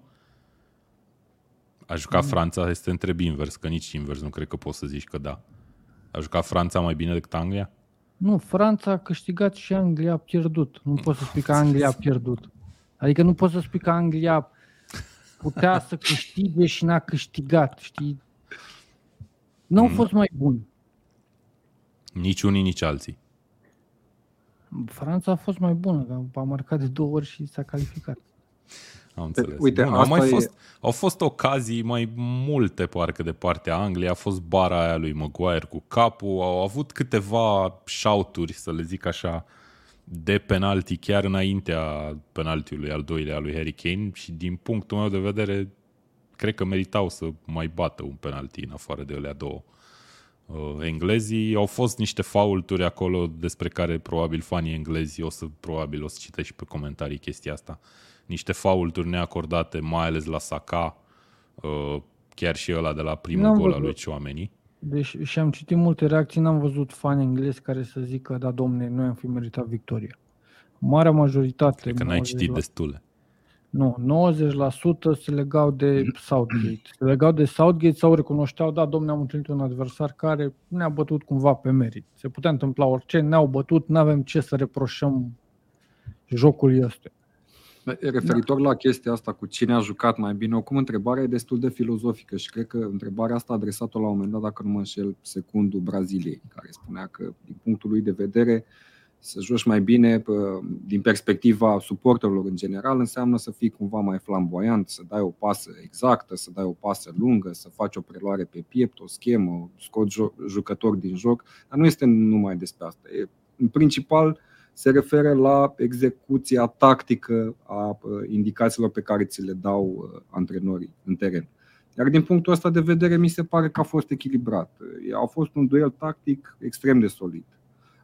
A jucat Franța, este întreb invers, că nici invers nu cred că poți să zici că da. A jucat Franța mai bine decât Anglia?
Nu, Franța a câștigat și Anglia a pierdut. Nu poți să spui că Anglia a pierdut. Adică nu poți să spui că Anglia putea să câștige și n-a câștigat, știi? Nu au
Mm.
fost mai buni.
Nici unii, nici alții.
Franța a fost mai bună, că a marcat de două ori și s-a calificat.
Am înțeles.
uite,
Bun, au,
asta
mai
e-
fost, au fost ocazii mai multe, parcă, de partea Angliei. A fost bara aia lui Maguire cu capul. Au avut câteva șauturi, să le zic așa, de penalti chiar înaintea penaltiului al doilea al lui Harry Kane și din punctul meu de vedere cred că meritau să mai bată un penalti în afară de alea două. Uh, englezii au fost niște faulturi acolo despre care probabil fanii englezi o să probabil o să citești și pe comentarii chestia asta. Niște faulturi neacordate, mai ales la Saka, uh, chiar și ăla de la primul
N-am
gol al
văzut.
lui Chouameni.
Deci și am citit multe reacții, n-am văzut fani englezi care să zică, da, domne, noi am fi meritat victoria. Marea majoritate...
Cred că n-ai
90
citit
la-
destule.
Nu, 90% se legau de Southgate. Se legau de Southgate sau recunoșteau, da, domne, am întâlnit un adversar care ne-a bătut cumva pe merit. Se putea întâmpla orice, ne-au bătut, nu avem ce să reproșăm jocul este.
Referitor la chestia asta cu cine a jucat mai bine, oricum întrebarea e destul de filozofică și cred că întrebarea asta a adresat-o la un moment dat, dacă nu mă înșel, secundul Braziliei, care spunea că, din punctul lui de vedere, să joci mai bine pă, din perspectiva suporterilor în general înseamnă să fii cumva mai flamboyant, să dai o pasă exactă, să dai o pasă lungă, să faci o preluare pe piept, o schemă, scoți jo- jucători din joc, dar nu este numai despre asta. E, în principal, se referă la execuția tactică a uh, indicațiilor pe care ți le dau uh, antrenorii în teren. Iar din punctul ăsta de vedere, mi se pare că a fost echilibrat. A fost un duel tactic extrem de solid.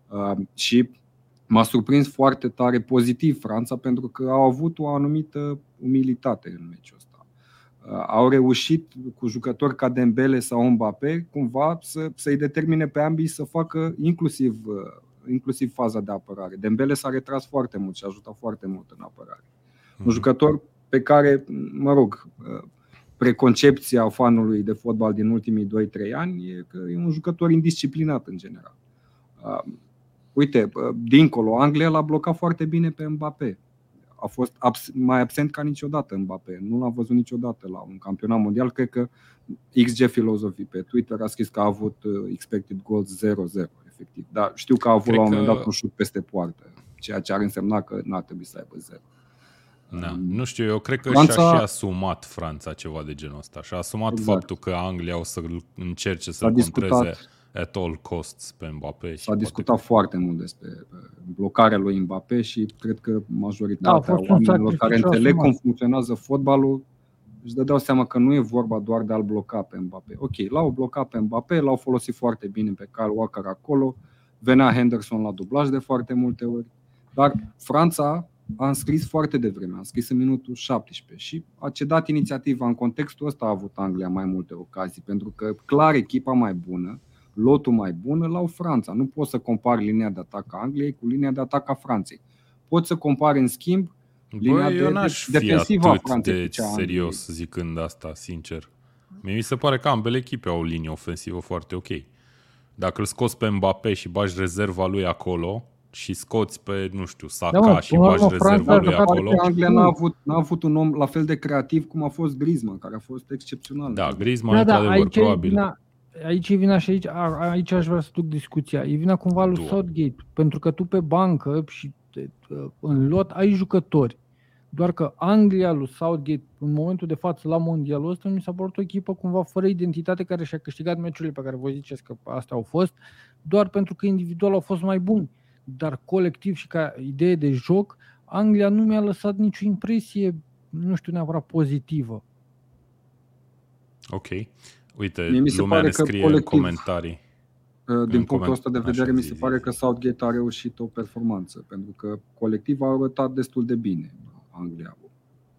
Uh, Și m-a surprins foarte tare pozitiv Franța pentru că au avut o anumită umilitate în meciul ăsta. Uh, Au reușit cu jucători ca Dembele sau Mbappé cumva să, să-i determine pe ambii să facă inclusiv uh, inclusiv faza de apărare. Dembele s-a retras foarte mult și a ajutat foarte mult în apărare. Un jucător pe care, mă rog, preconcepția fanului de fotbal din ultimii 2-3 ani e că e un jucător indisciplinat în general. Uite, dincolo, Anglia l-a blocat foarte bine pe Mbappé. A fost abs- mai absent ca niciodată Mbappé. Nu l-am văzut niciodată la un campionat mondial. Cred că XG Philosophy pe Twitter a scris că a avut uh, expected goals 0-0 efectiv. Dar știu că a avut
Cred
la un moment
că-
dat un șut peste poartă, ceea ce ar însemna că n-ar trebui să aibă 0.
Da, nu știu, eu cred că
Franța-
și-a și asumat Franța ceva de genul ăsta. Și-a asumat
Exact.
faptul că Anglia o să încerce să
S-a
contreze
discutat,
at all costs pe Mbappé. și
s-a
poate
discutat foarte mult despre uh, blocarea lui Mbappé și cred că
Da, a
majoritatea
fost un
oamenilor care
sacrificiu
înțeleg
asumat.
cum funcționează fotbalul își dădeau seama că nu e vorba doar de a-l bloca pe Mbappé. Ok, l-au blocat pe Mbappé, l-au folosit foarte bine pe Kyle Walker acolo, venea Henderson la dublaj de foarte multe ori, dar Franța a înscris foarte devreme, a înscris în minutul 17 și a cedat inițiativa. În contextul ăsta a avut Anglia mai multe ocazii, pentru că clar echipa mai bună, lotul mai bun îl au Franța. Nu poți să compari linia de atac a Angliei cu linia de atac a Franței. Poți să compari, în schimb, linia
Bă,
de,
eu n-aș fi
defensivă a
atât
Franței
de
cu cea a Angliei.
serios zicând asta, sincer. Mie mi se pare că ambele echipe au o linie ofensivă foarte ok. Dacă îl scoți pe Mbappé și bagi rezerva lui acolo și scoți pe, nu știu, Saka
Da, mă,
și
până la
bagi
urmă,
rezerva
Franța a
lui
jucat
acolo.
Poate Anglia n-a avut, n-a avut un om la fel de creativ cum a fost Griezmann, care a fost excepțional.
Da, Griezmann,
Da, da,
într-adevăr,
aici e
probabil.
vina, aici e vina și aici, a- aici aș vrea să duc discuția. E vina cumva lui
Du.
Southgate, pentru că tu pe bancă și te- în lot ai jucători. Doar că Anglia lui Southgate, în momentul de față la mondialul ăsta, mi s-a părut o echipă cumva fără identitate care și-a câștigat meciurile pe care voi ziceți că astea au fost, doar pentru că individual au fost mai buni. Dar colectiv și ca idee de joc, Anglia nu mi-a lăsat nicio impresie, nu știu neapărat pozitivă.
Ok. Uite,
Mie mi se
lumea
pare
ne
că
scrie
colectiv-
în comentarii.
Din
În
punctul
coment-
ăsta de
așa,
vedere, mi
zi,
se
zi.
pare că Southgate a reușit o performanță, pentru că colectiv a arătat destul de bine Anglia.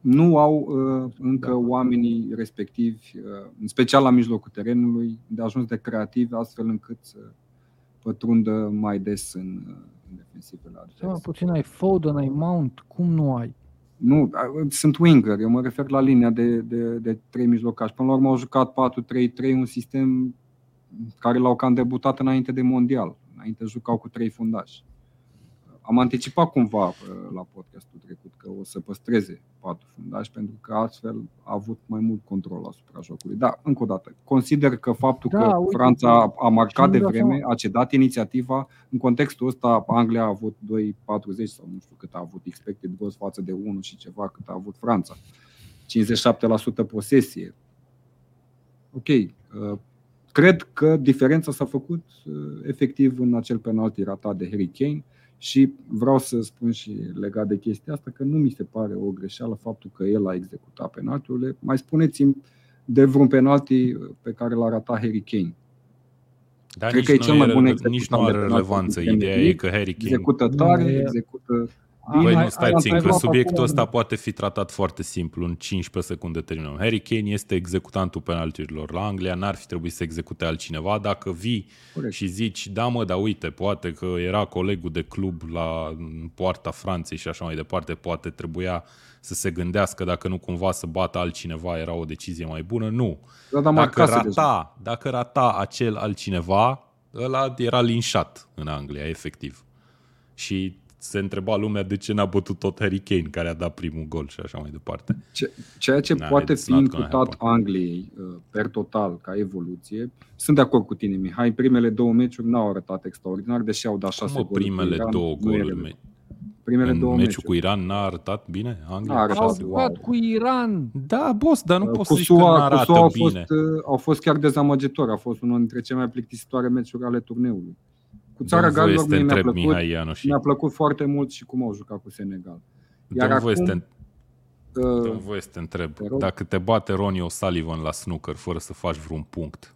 Nu au uh, încă
Da.
oamenii respectivi, uh, în special la mijlocul terenului, de ajuns de creativi, astfel încât să pătrundă mai des în, uh, în defensivele
Seama
adverse.
puțin, ai Foden, ai Mount, cum nu ai?
Nu, uh, sunt winger, eu mă refer la linia de, de, de trei mijlocași. Până la urmă au jucat 4-3-3, un sistem care l-au cam debutat înainte de mondial. Înainte jucau cu trei fundași. Am anticipat cumva uh, la podcastul trecut că o să păstreze patru fundași pentru că astfel a avut mai mult control asupra jocului. Da, încă o dată, consider că faptul
Da,
că
uite,
Franța a- a marcat
și
de
nu-mi dau
vreme, a cedat inițiativa, în contextul ăsta Anglia a avut 2,40 sau nu știu cât a avut expected goals față de 1 și ceva cât a avut Franța. 57% posesie. Ok, uh, cred că diferența s-a făcut uh, efectiv în acel penalti ratat de Harry Kane și vreau să spun și legat de chestia asta că nu mi se pare o greșeală faptul că el a executat penaltiurile. Mai spuneți-mi de vreun penalti pe care l-a ratat Harry Kane.
Dar
Cred
nici
că e
nu
cel mai
e-
bun
Nici
executant
nu
de
are
penalti
relevanță.
din Premier
Ideea e
League.
că Harry Kane...
Execută tare,
Nu, e-
execută
Băi,
Băi,
Hai-
nu, stai
hai-
țin,
hai-
că
hai-
subiectul
acum-
ăsta poate fi tratat foarte simplu, în 15 secunde terminăm. Harry Kane este executantul penaltiurilor. La Anglia n-ar fi trebuit să execute altcineva. Dacă vii
Corect.
și zici, da mă, dar uite, poate că era colegul de club la în poarta Franței și așa mai departe, poate trebuia să se gândească dacă nu cumva să bată altcineva, era o decizie mai bună. Nu.
Da, dar
Dacă
marcase deja.
rata, dacă rata acel altcineva, ăla era linșat în Anglia, efectiv. Și se întreba lumea de ce n-a bătut tot Harry Kane, care a dat primul gol și așa mai departe.
Ce- Ceea ce
Nah,
poate
it's
fi
not gonna
imputat
happen.
Angliei uh, per total ca evoluție, sunt de acord cu tine, Mihai. Primele două meciuri n-au arătat extraordinar, deși au dat
Cum
șase
mă,
goluri. cu
primele
Iran,
două
nu e
goluri?
relevant.
me-
Primele
În
două
meciul
meciuri.
cu Iran n-a arătat bine Anglia?
N-a arătat
Au
Așa,
jucat
wow.
cu Iran.
Da, boss, dar nu
Uh,
poți
cu
să zici că
SUA, cu
n-arată
SUA au,
bine.
fost, uh, au fost chiar dezamăgitori. A fost unul dintre cele mai plictisitoare meciuri ale turneului. Cu țara
Dă-mi voie
Galilor
să te
mie mi-a
întreb,
plăcut,
Mihai Ianoși.
mi-a plăcut foarte mult și cum au jucat cu Senegal. Iar
Dă-mi voie să
acum,
te
uh,
Dă-mi voie să te întreb.
te rog.
Dacă te bate Ronnie O'Sullivan la snooker fără să faci vreun punct,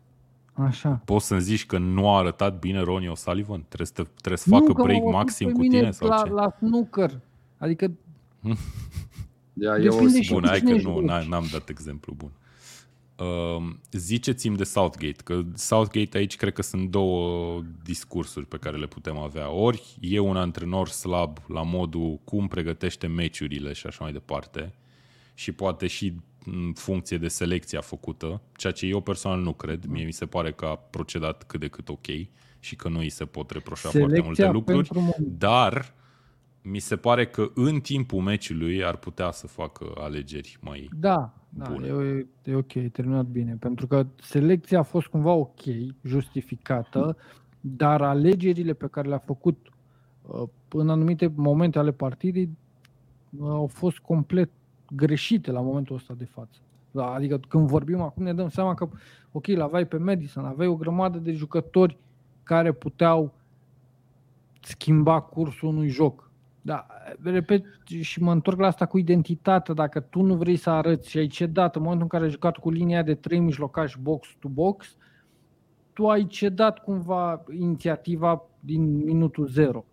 Așa.
poți să-mi zici că nu a arătat bine Ronnie O'Sullivan? Trebuie să, trebuie să
Nu,
facă
că
break
m-au adus
maxim
pe
cu
mine
tine sau
la,
ce?
La snooker. Adică
ea e o
Depinde și
Bun, hai
cine
că
joci.
nu, n- n-am dat exemplu bun. Uh, ziceți-mi de Southgate, că Southgate aici cred că sunt două discursuri pe care le putem avea. Ori e un antrenor slab la modul cum pregătește meciurile și așa mai departe și poate și în funcție de selecția făcută, ceea ce eu personal nu cred. Mie mi se pare că a procedat cât de cât ok și că nu îi se pot reproșa foarte multe
selecția
lucruri,
pentru mon-
dar mi se pare că în timpul meciului ar putea să facă alegeri mai...
Da, da
Bune.
e, e ok, e terminat bine. Pentru că selecția a fost cumva ok, justificată, dar alegerile pe care le-a făcut uh, în anumite momente ale partidei uh, au fost complet greșite la momentul ăsta de față. Da, adică când vorbim acum ne dăm seama că, ok, l-aveai pe Madison, aveai o grămadă de jucători care puteau schimba cursul unui joc. Da, repet și mă întorc la asta cu identitatea. Dacă tu nu vrei să arăți și ai cedat în momentul în care ai jucat cu linia de trei mijlocași box to box, tu ai cedat cumva inițiativa din minutul zero.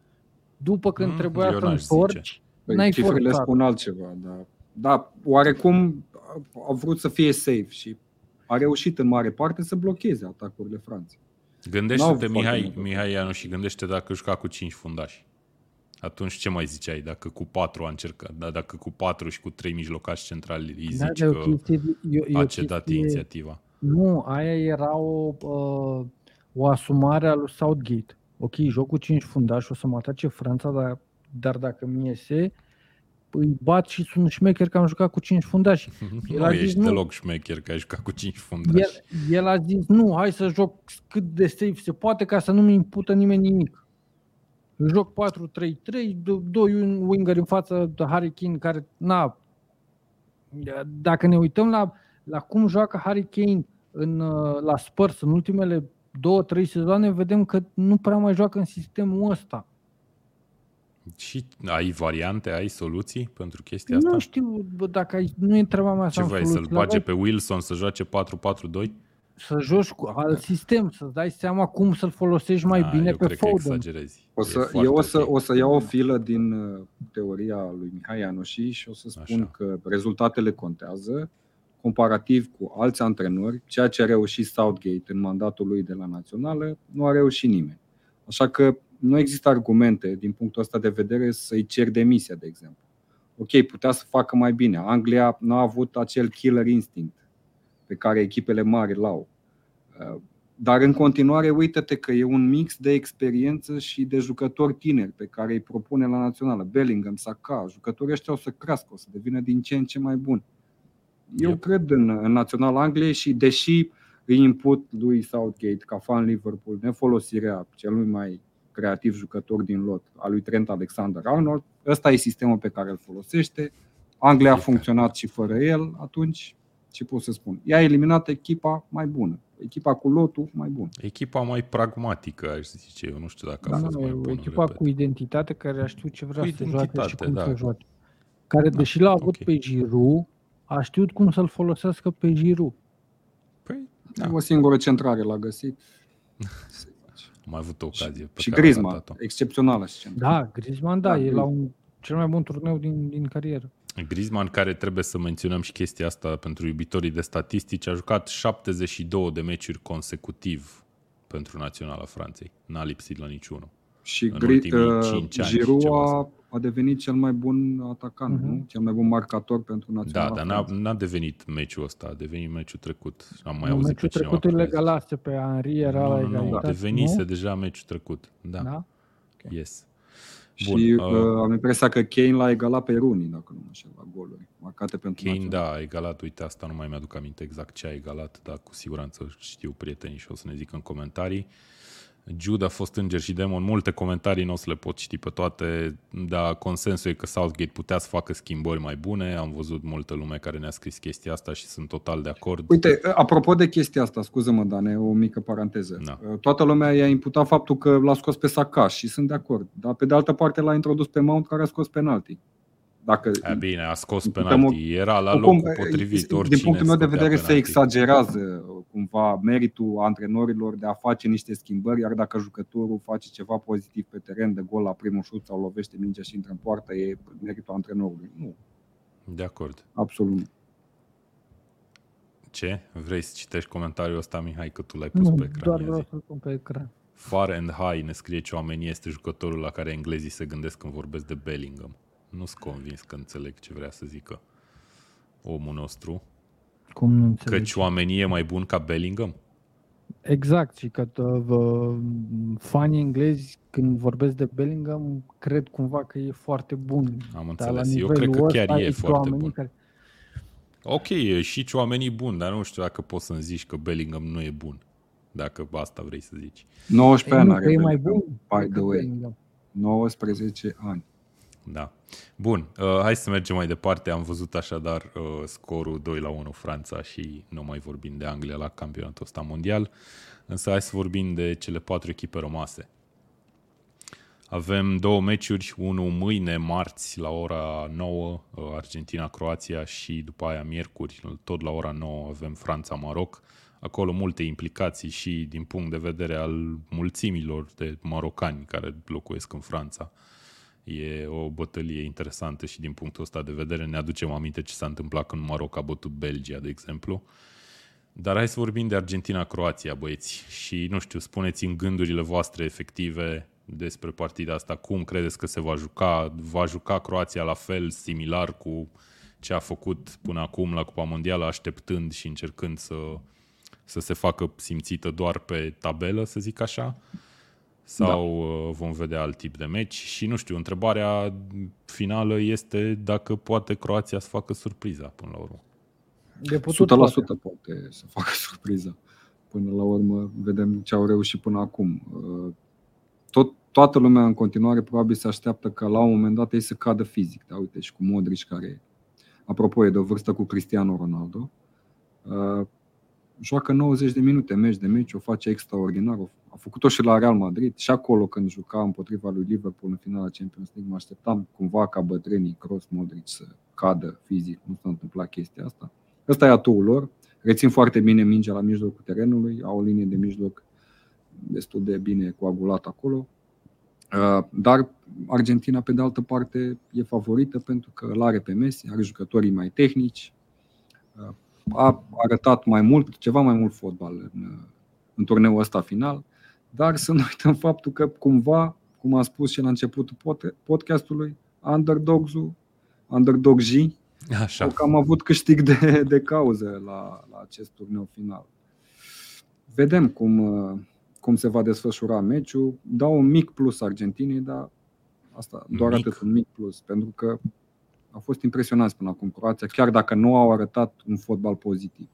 După când
Mm,
trebuia
eu
să
n-aș zice.
întorci,
Păi
N-ai
cifrele
forțat.
spun altceva, dar da, oarecum au vrut să fie safe și a reușit în mare parte să blocheze atacurile Franței. N-au
Gândește-te,
foarte
Mihai,
multe.
Mihai Ianu, și gândește dacă juca cu 5 fundași. Atunci ce mai ziceai? Dacă cu 4 a încercat, da, dacă cu 4 și cu 3 mijlocași centrali îi
Da,
zici
de o
că
chestie, e, e o
a cedat
chestie-
inițiativa.
Nu, aia era o, uh, o asumare a lui Southgate. Ok, joc cu 5 fundași, o să mă atace Franța, dar, dar dacă mi iese, îi bat și sunt șmecher că am jucat cu 5 fundași. El
Nu
a zis
ești
nu.
deloc șmecher că ai jucat cu 5 fundași.
El, el a zis, nu, hai să joc cât de safe se poate ca să nu-mi impută nimeni nimic. Joc 4-3-3, do- doi winger în față de Harry Kane care, na, dacă ne uităm la, la cum joacă Harry Kane în, uh, la Spurs în ultimele două, trei sezoane, vedem că nu prea mai joacă în sistemul ăsta.
Și ai variante, ai soluții pentru chestia asta?
Nu știu bă, dacă ai, nu e treaba mea să
Ce
am
vrei, să-l
soluții.
bage
Dar
pe Wilson să joace 4-4-2?
Să joci cu alt sistem, să-ți dai seama cum să-l folosești mai
Ah,
bine
eu
pe
cred că
Foden.
exagerezi.
O
E
să,
foarte
eu o să,
ok.
o să iau o filă din uh, teoria lui Mihai Ianoși și o să spun
Așa.
că rezultatele contează comparativ cu alți antrenori, ceea ce a reușit Southgate în mandatul lui de la Națională, nu a reușit nimeni. Așa că nu există argumente din punctul ăsta de vedere să-i cer demisia, de exemplu. Ok, putea să facă mai bine. Anglia nu a avut acel killer instinct pe care echipele mari l-au. Uh, Dar în continuare, uită-te că e un mix de experiență și de jucători tineri pe care îi propune la națională. Bellingham, Saka, jucătorii ăștia o să crească, o să devină din ce în ce mai buni. Eu
Yep.
cred în, în național Angliei și deși îi imput lui Southgate ca fan Liverpool nefolosirea celui mai creativ jucător din lot, al lui Trent Alexander-Arnold, ăsta e sistemul pe care îl folosește. Anglia a
Fiecare.
funcționat și fără el, atunci ce pot să spun? I-a eliminat echipa mai bună. Echipa cu lotul mai bun.
Echipa mai pragmatică, aș zice eu. Nu știu dacă a
Da,
fost
nu,
mai
e o
bună.
echipa
repet.
cu identitate care aș știut ce vrea
Cu
să joace și
identitate,
cum
da.
să joace. Care,
Da,
deși l-a avut
ok.
pe Giroud, a știut cum să-l folosească pe Giroud.
Păi,
Da.
da,
O singură centrare l-a găsit. Se face.
am mai avut o ocazie pe
și
care a
Griezmann,
ratat-o.
excepțională și centrare.
Da, Griezmann, da,
Da,
e
Griezmann.
la un cel mai bun turneu din, din carieră.
Griezmann, care trebuie să menționăm și chestia asta pentru iubitorii de statistici, a jucat 72 de meciuri consecutiv pentru Naționala Franței. N-a lipsit la niciunul.
Și
în
Gri,
ultimii
uh,
cinci ani și
Giroud
ceva
a,
sau-
a devenit cel mai bun atacant,
Mhm.
nu? Cel mai bun marcator pentru
Da,
naționala
dar n-a,
Franței.
n-a devenit meciul ăsta, a devenit meciul trecut. Am mai
Nu,
auzit
meciul
pe cineva.
trecut îl
care
legalase pe Henri, era la
Nu, nu, nu,
egalitate.
devenise
nu?
deja meciul trecut. Da,
Da?
yes.
Și
Bun,
uh,
uh,
am impresia că Kane l-a egalat pe Rooney, dacă nu mă înșel, la goluri marcate pentru
Kane,
națională.
da, a egalat, uite, asta nu mai mi-aduc aminte exact ce a egalat, dar cu siguranță știu prietenii și o să ne zic în comentarii. Jude a fost înger și demon, multe comentarii nu o să le pot ști pe toate, dar consensul e că Southgate putea să facă schimbări mai bune, am văzut multă lume care ne-a scris chestia asta și sunt total de acord.
Uite, apropo de chestia asta, scuză-mă, Dane, o mică paranteză.
Da.
Toată lumea i-a imputat faptul că l-a scos pe Saka și sunt de acord. Dar pe de altă parte l-a introdus pe Mount care a scos penalti. Dacă,
E bine, a scos
Putem-
penalti, era la
Oricum,
locul potrivit,
din
oricine
punctul meu de
scotea
vedere se
penalti.
exagerează cumva meritul antrenorilor de a face niște schimbări, iar dacă jucătorul face ceva pozitiv pe teren de gol la primul șut sau lovește mingea și intră în poartă, e meritul antrenorului. Nu,
De acord.
absolut nu.
Ce? Vrei să citești comentariul ăsta, Mihai, că tu l-ai pus
Nu,
pe ecran?
doar
ia
vreau
zi.
să-l pun pe ecran.
Far and High ne scrie ce oamenii este jucătorul la care englezii se gândesc când vorbesc de Bellingham. Nu sunt convins că înțeleg ce vrea să zică omul nostru.
Cum nu înțelegi?
Căci oamenii e mai bun ca Bellingham?
Exact, și că uh, vă- fanii englezi când vorbesc de Bellingham cred cumva că e foarte bun.
Am
Dar la
înțeles. Eu
nivelul
cred că
ăsta
chiar e
există
foarte
oamenii
bun.
Care...
Ok, e și oamenii buni, dar nu știu dacă poți să-mi zici că Bellingham nu e bun. Dacă asta vrei să zici.
19
Ei,
ani
nu,
are
că e mai
Bellingham,
bun
by
decât
the way.
Bellingham.
19 ani.
Da. Bun, uh, hai să mergem mai departe. Am văzut așadar uh, scorul 2 la 1 Franța și nu mai vorbim de Anglia la campionatul ăsta mondial. Însă hai să vorbim de cele patru echipe rămase. Avem două meciuri, unul mâine, marți, la ora 9, uh, Argentina-Croația și după aia miercuri, tot la ora 9, avem Franța-Maroc. Acolo multe implicații și din punct de vedere al mulțimilor de marocani care locuiesc în Franța E o bătălie interesantă și din punctul ăsta de vedere ne aducem aminte ce s-a întâmplat când Maroc a bătut Belgia, de exemplu. Dar hai să vorbim de Argentina-Croația, băieți. Și, nu știu, spuneți în gândurile voastre efective despre partida asta. Cum credeți că se va juca? Va juca Croația la fel, similar cu ce a făcut până acum la Cupa Mondială, așteptând și încercând să, să se facă simțită doar pe tabelă, să zic așa? Sau da. vom vedea alt tip de meci? Și, nu știu, întrebarea finală este dacă poate Croația să facă surpriza până la urmă.
De 100% poate. poate să facă surpriza. Până la urmă, vedem ce au reușit până acum. Tot, toată lumea în continuare probabil se așteaptă ca la un moment dat ei să cadă fizic. Da? Uite, și cu Modric, care, apropo, e de o vârstă cu Cristiano Ronaldo, uh, joacă 90 de minute, meci de meci, o face extraordinar. A făcut-o și la Real Madrid, și acolo când juca împotriva lui Liverpool în finala Champions League, mă așteptam cumva ca bătrânii Cross Modric să cadă fizic. Nu s-a întâmplat chestia asta. Ăsta e atul lor. Rețin foarte bine mingea la mijlocul terenului, au o linie de mijloc destul de bine coagulată acolo. Uh, dar Argentina, pe de altă parte, e favorită pentru că îl are pe Messi, are jucătorii mai tehnici, uh, a arătat mai mult, ceva mai mult fotbal în, în turneul ăsta final, dar să nu uităm faptul că cumva, cum am spus și la începutul podcastului, underdogs-ul, underdog G, Așa. că am avut câștig de, de cauză la, la acest turneu final. Vedem cum, cum se va desfășura meciul. Dau un mic plus Argentinei, dar asta, doar mic. atât, un mic plus, pentru că au fost impresionați până acum Croația, chiar dacă nu au arătat un fotbal pozitiv.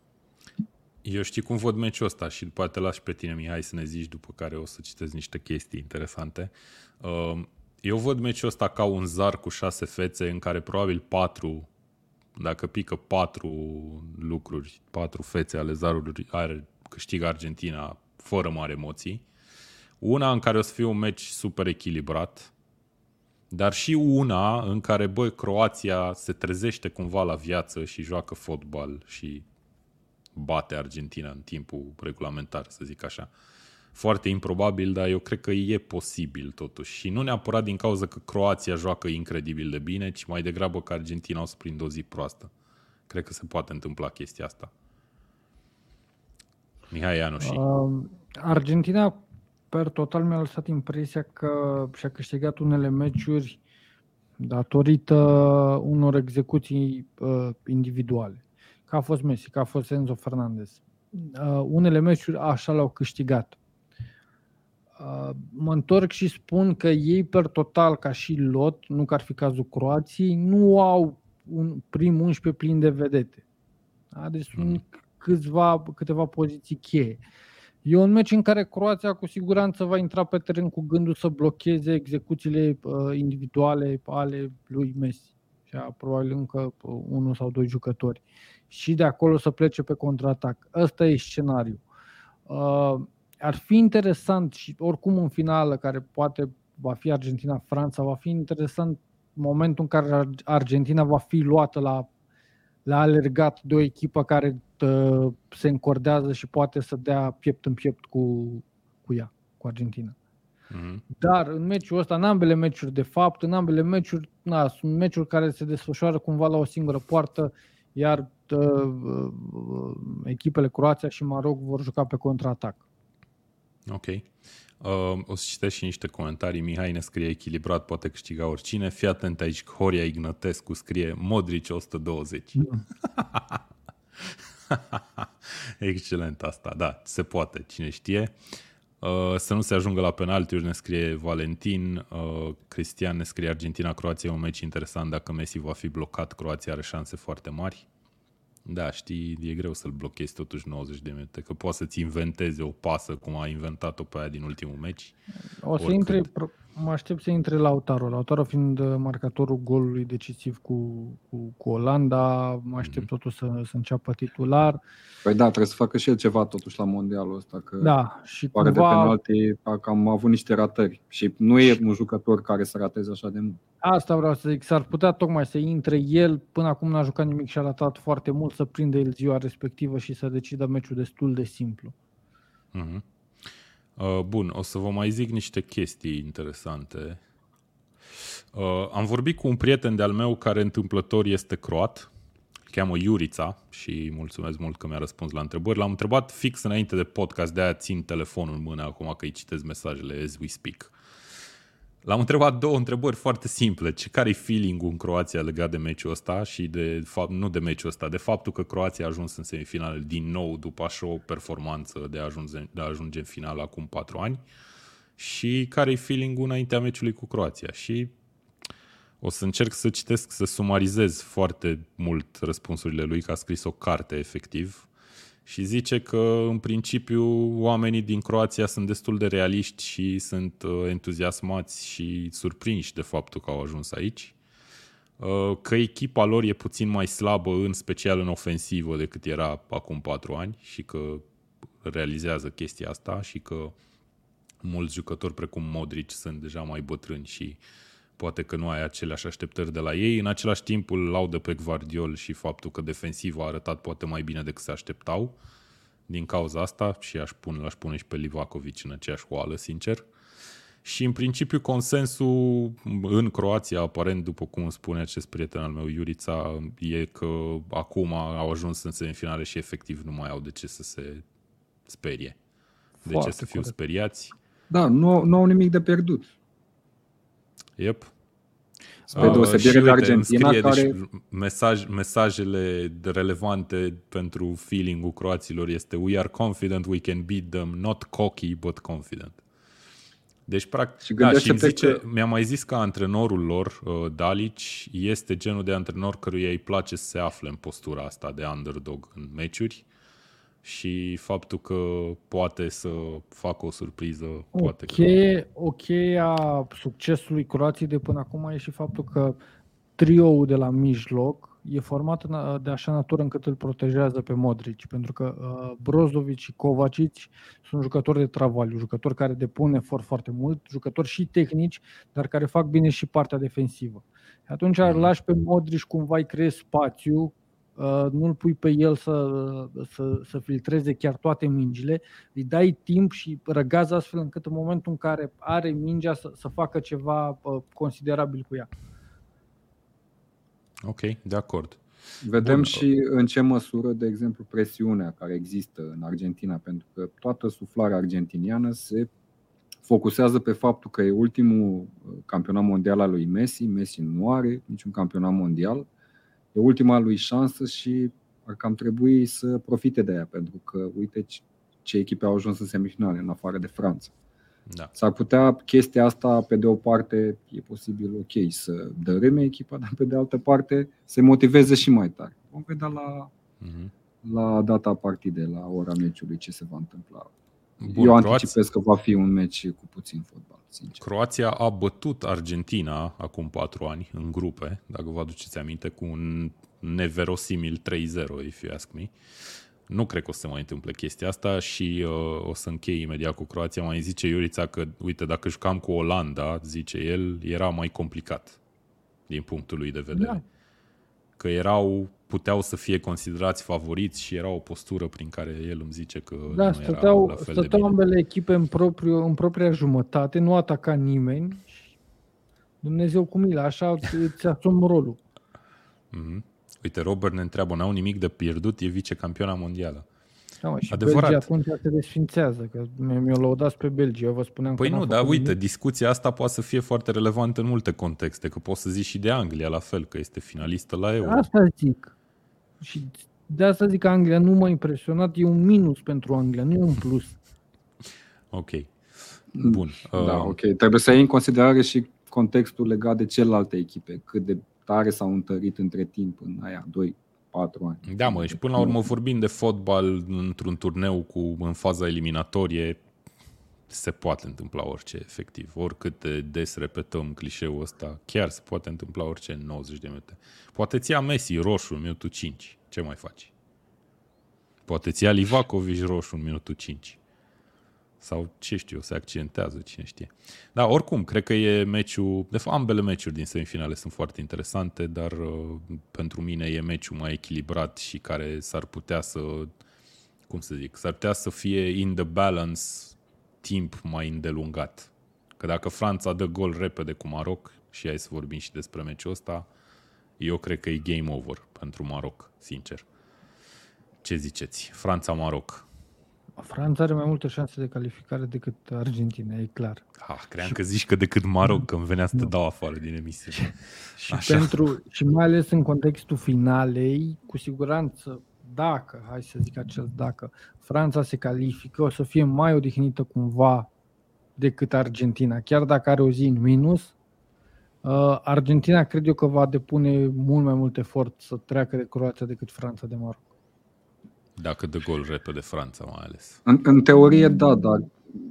Eu știu cum văd meciul ăsta și după te lași pe tine, Mihai, să ne zici după care o să citesc niște chestii interesante. Uh, eu văd meciul ăsta ca un zar cu șase fețe în care probabil patru, dacă pică patru lucruri, patru fețe ale zarului, are, câștigă Argentina fără mari emoții. Una în care o să fie un meci super echilibrat, dar și una în care, băi, Croația se trezește cumva la viață și joacă fotbal și bate Argentina în timpul regulamentar, să zic așa. Foarte improbabil, dar eu cred că e posibil totuși. Și nu neapărat din cauza că Croația joacă incredibil de bine, ci mai degrabă că Argentina o să prindă o zi proastă. Cred că se poate întâmpla chestia asta. Mihai Ianuși. Uh,
Argentina per total mi-a lăsat impresia că și-a câștigat unele meciuri datorită unor execuții uh, individuale. Că a fost Messi, că a fost Enzo Fernandez. Uh, unele meciuri așa le-au câștigat. Uh, mă întorc și spun că ei per total, ca și lot, nu că ar fi cazul Croației, nu au un prim 11 plin de vedete. Da? Deci sunt mm. câțiva, câteva poziții cheie. Uh, E un meci în care Croația cu siguranță va intra pe teren cu gândul să blocheze execuțiile uh, individuale ale lui Messi și a probabil încă uh, unul sau doi jucători și de acolo să plece pe contraatac. Ăsta e scenariul. Uh, ar fi interesant și oricum în finală, care poate va fi Argentina-Franța, va fi interesant momentul în care Argentina va fi luată la, la alergat de o echipă care Uh, se încordează și poate să dea piept în piept cu, cu ea, cu Argentina. Mm-hmm. Dar în meciul ăsta, în ambele meciuri de fapt, în ambele meciuri, na, sunt meciuri care se desfășoară cumva la o singură poartă, iar uh, uh, echipele Croația și Maroc vor juca pe contraatac.
Ok. Uh, o să citesc și niște comentarii. Mihai ne scrie echilibrat, poate câștiga oricine. Fii atent aici, Horia Ignătescu scrie Modric 120. Mm. Excelent asta, da, se poate, cine știe. Uh, să nu se ajungă la penaltiuri, ne scrie Valentin. Uh, Cristian ne scrie Argentina-Croația, un meci interesant. Dacă Messi va fi blocat, Croația are șanse foarte mari. Da, știi, e greu să-l blochezi totuși 90 de minute, că poți să-ți inventezi o pasă cum a inventat-o pe aia din ultimul meci.
O să intre, mă aștept să intre Lautaro. Lautaro fiind uh, marcatorul golului decisiv cu, cu, cu Olanda, mă aștept mm-hmm. totuși să, să înceapă titular.
Păi da, trebuie să facă și el ceva totuși la mondialul ăsta, că
da, și
pare cumva... de penalti, că am avut niște ratări și nu e un jucător care să rateze așa de mult.
Asta vreau să zic, s-ar putea tocmai să intre el, până acum n-a jucat nimic și a ratat foarte mult, să prinde el ziua respectivă și să decidă meciul destul de simplu.
Mm-hmm. Uh, bun, o să vă mai zic niște chestii interesante. Uh, am vorbit cu un prieten de-al meu care întâmplător este croat, îl cheamă Iurița și mulțumesc mult că mi-a răspuns la întrebări. L-am întrebat fix înainte de podcast, de-aia țin telefonul în mână acum că îi citesc mesajele as we speak. L-am întrebat două întrebări foarte simple. Ce care e feeling-ul în Croația legat de meciul ăsta și de fapt, nu de meciul ăsta, de faptul că Croația a ajuns în semifinale din nou după așa o performanță de a ajunge, de a ajunge în final acum patru ani și care e feeling-ul înaintea meciului cu Croația. Și o să încerc să citesc, să sumarizez foarte mult răspunsurile lui, că a scris o carte efectiv și zice că în principiu oamenii din Croația sunt destul de realiști și sunt uh, entuziasmați și surprinși de faptul că au ajuns aici. Uh, că echipa lor e puțin mai slabă, în special în ofensivă, decât era acum patru ani și că realizează chestia asta și că mulți jucători precum Modric sunt deja mai bătrâni și poate că nu ai aceleași așteptări de la ei. În același timp îl laudă pe Guardiol și faptul că defensiv a arătat poate mai bine decât se așteptau din cauza asta și aș pune, l-aș pune și pe Livakovic în aceeași oală, sincer. Și în principiu consensul în Croația, aparent, după cum spune acest prieten al meu, Iurița, e că acum au ajuns în semifinale și efectiv nu mai au de ce să se sperie. De Foarte ce să fiu corect. speriați?
Da, nu, nu au nimic de pierdut.
Yep.
Spre deosebire uh, de Argentina,
scrie,
care...
Deci, mesaj, mesajele relevante pentru feeling-ul croaților este We are confident we can beat them, not cocky, but confident. Deci, practic, și, da, și zice, că... mi-a mai zis că antrenorul lor, uh, Dalici, este genul de antrenor căruia îi place să se afle în postura asta de underdog în meciuri și faptul că poate să facă o surpriză.
O,
poate
cheie, că... o cheie a succesului Croației de până acum e și faptul că trioul de la mijloc e format de așa natură încât îl protejează pe Modric, pentru că uh, Brozovic și Kovacic sunt jucători de travaliu, jucători care depun efort foarte mult, jucători și tehnici, dar care fac bine și partea defensivă. Atunci mm. lași pe Modric cumva îi creezi spațiu Uh, nu-l pui pe el să, să, să filtreze chiar toate mingile, îi dai timp și răgaz astfel încât în momentul în care are mingea să, să facă ceva uh, considerabil cu ea.
Ok, de acord.
Vedem Bun. și în ce măsură, de exemplu, presiunea care există în Argentina, pentru că toată suflarea argentiniană se focusează pe faptul că e ultimul uh, campionat mondial al lui Messi. Messi nu are niciun campionat mondial e ultima lui șansă și ar cam trebui să profite de ea, pentru că uite ce echipe au ajuns în semifinale, în afară de Franța. Da. S-ar putea chestia asta, pe de o parte, e posibil ok să dărâme echipa, dar pe de altă parte se motiveze și mai tare. Vom vedea la, uh-huh. la data partidei, la ora meciului, ce se va întâmpla. Bun, Eu anticipez Croația... că va fi un meci cu puțin fotbal. Sincer.
Croația a bătut Argentina acum patru ani în grupe, dacă vă aduceți aminte, cu un neverosimil 3-0, if you ask me. Nu cred că o să se mai întâmple chestia asta și uh, o să închei imediat cu Croația. Mai zice Iurița că, uite, dacă jucam cu Olanda, zice el, era mai complicat din punctul lui de vedere. Da. Că erau puteau să fie considerați favoriți și era o postură prin care el îmi zice că
da,
nu
stăteau,
era la fel
stăteau
de
bine. ambele echipe în, propriu, în propria jumătate, nu ataca nimeni. Dumnezeu cu milă, așa îți asumi rolul.
Mm-hmm. Uite, Robert ne întreabă, n-au nimic de pierdut, e vicecampioana mondială.
Da, mă, și Adevărat. Belgia atunci se desfințează, că mi-o lăudați pe Belgia, vă spuneam
Păi
că
nu, dar uite, nimic. discuția asta poate să fie foarte relevantă în multe contexte, că poți să zici și de Anglia la fel, că este finalistă la Euro.
Asta zic. Și de asta zic că Anglia nu m-a impresionat, e un minus pentru Anglia, nu e un plus.
Ok. Bun.
Da, uh... ok. Trebuie să iei în considerare și contextul legat de celelalte echipe, cât de tare s-au întărit între timp în aia 2 4 ani.
Da, mă, și până la urmă vorbim de fotbal într-un turneu cu în faza eliminatorie, se poate întâmpla orice, efectiv. Oricât de des repetăm clișeul ăsta, chiar se poate întâmpla orice în 90 de minute. Poate ți ia Messi roșu în minutul 5. Ce mai faci? Poate ți ia Livakovic roșu în minutul 5. Sau ce știu, se accidentează, cine știe. Da, oricum, cred că e meciul, de fapt ambele meciuri din semifinale sunt foarte interesante, dar uh, pentru mine e meciul mai echilibrat și care s-ar putea să, cum să zic, s-ar putea să fie in the balance timp mai îndelungat. Că dacă Franța dă gol repede cu Maroc și hai să vorbim și despre meciul ăsta, eu cred că e game over pentru Maroc, sincer. Ce ziceți? Franța-Maroc.
Franța are mai multe șanse de calificare decât Argentina, e clar.
Ah, cream și... că zici că decât Maroc, că îmi venea să te dau afară din emisiune.
Și, Așa. pentru, și mai ales în contextul finalei, cu siguranță, dacă, hai să zic acest dacă, Franța se califică, o să fie mai odihnită cumva decât Argentina. Chiar dacă are o zi în minus, uh, Argentina cred eu că va depune mult mai mult efort să treacă de Croația decât Franța de Maroc.
Dacă de gol repede Franța mai ales.
În, în teorie da, dar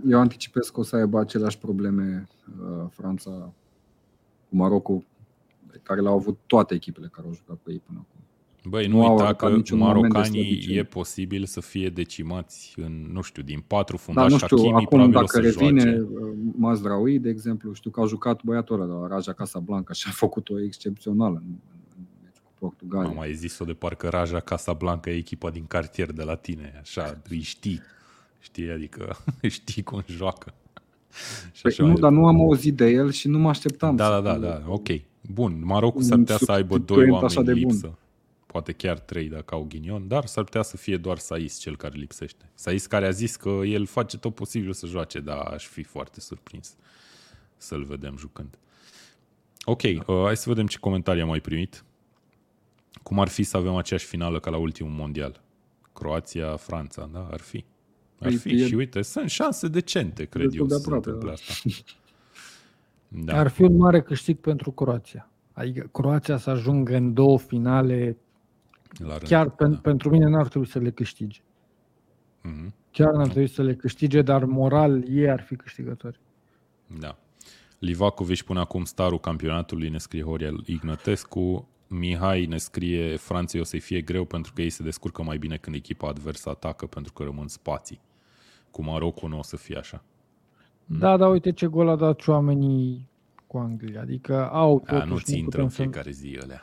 eu anticipez că o să aibă aceleași probleme uh, Franța cu Marocul, care le-au avut toate echipele care au jucat cu ei până acum.
Băi, nu, nu uita că marocanii e posibil să fie decimați în, nu știu, din patru fundași. Da, nu știu, Hakimi, acum dacă revine joace.
Uh, Mazraoui, de exemplu, știu că a jucat băiatul ăla la Raja Casablanca și a făcut-o excepțională în, cu Portugalia.
Am mai zis-o de parcă Raja Casablanca e echipa din cartier de la tine, așa, îi știi, știi, adică știi cum joacă.
Și păi, nu, dar nu am auzit de el și nu mă așteptam.
Da, da, da, da, ok. Bun, Marocul s-ar putea să aibă doi oameni lipsă. Bun poate chiar trei dacă au ghinion, dar s-ar putea să fie doar Sais cel care lipsește. Sais care a zis că el face tot posibil să joace, dar aș fi foarte surprins să-l vedem jucând. Ok, uh, hai să vedem ce comentarii am mai primit. Cum ar fi să avem aceeași finală ca la ultimul mondial? Croația, Franța, da? Ar fi. Ar păi, fi e... și uite, sunt șanse decente, cred eu, să se întâmple da. asta.
Da. Ar fi un mare câștig pentru Croația. Adică Croația să ajungă în două finale la rând, Chiar da. pentru mine n-ar trebui să le câștige. Mm-hmm. Chiar n-ar trebui să le câștige, dar moral ei ar fi câștigători.
Da. Livacovici pune acum starul campionatului, ne scrie Horia Ignătescu. Mihai ne scrie Franței o să-i fie greu pentru că ei se descurcă mai bine când echipa adversă atacă pentru că rămân spații. Cu Marocul nu o să fie așa.
Da, dar uite ce gol a dat și oamenii cu Anglia. Adică au
totuși... A, nu ți intră în fiecare zi alea.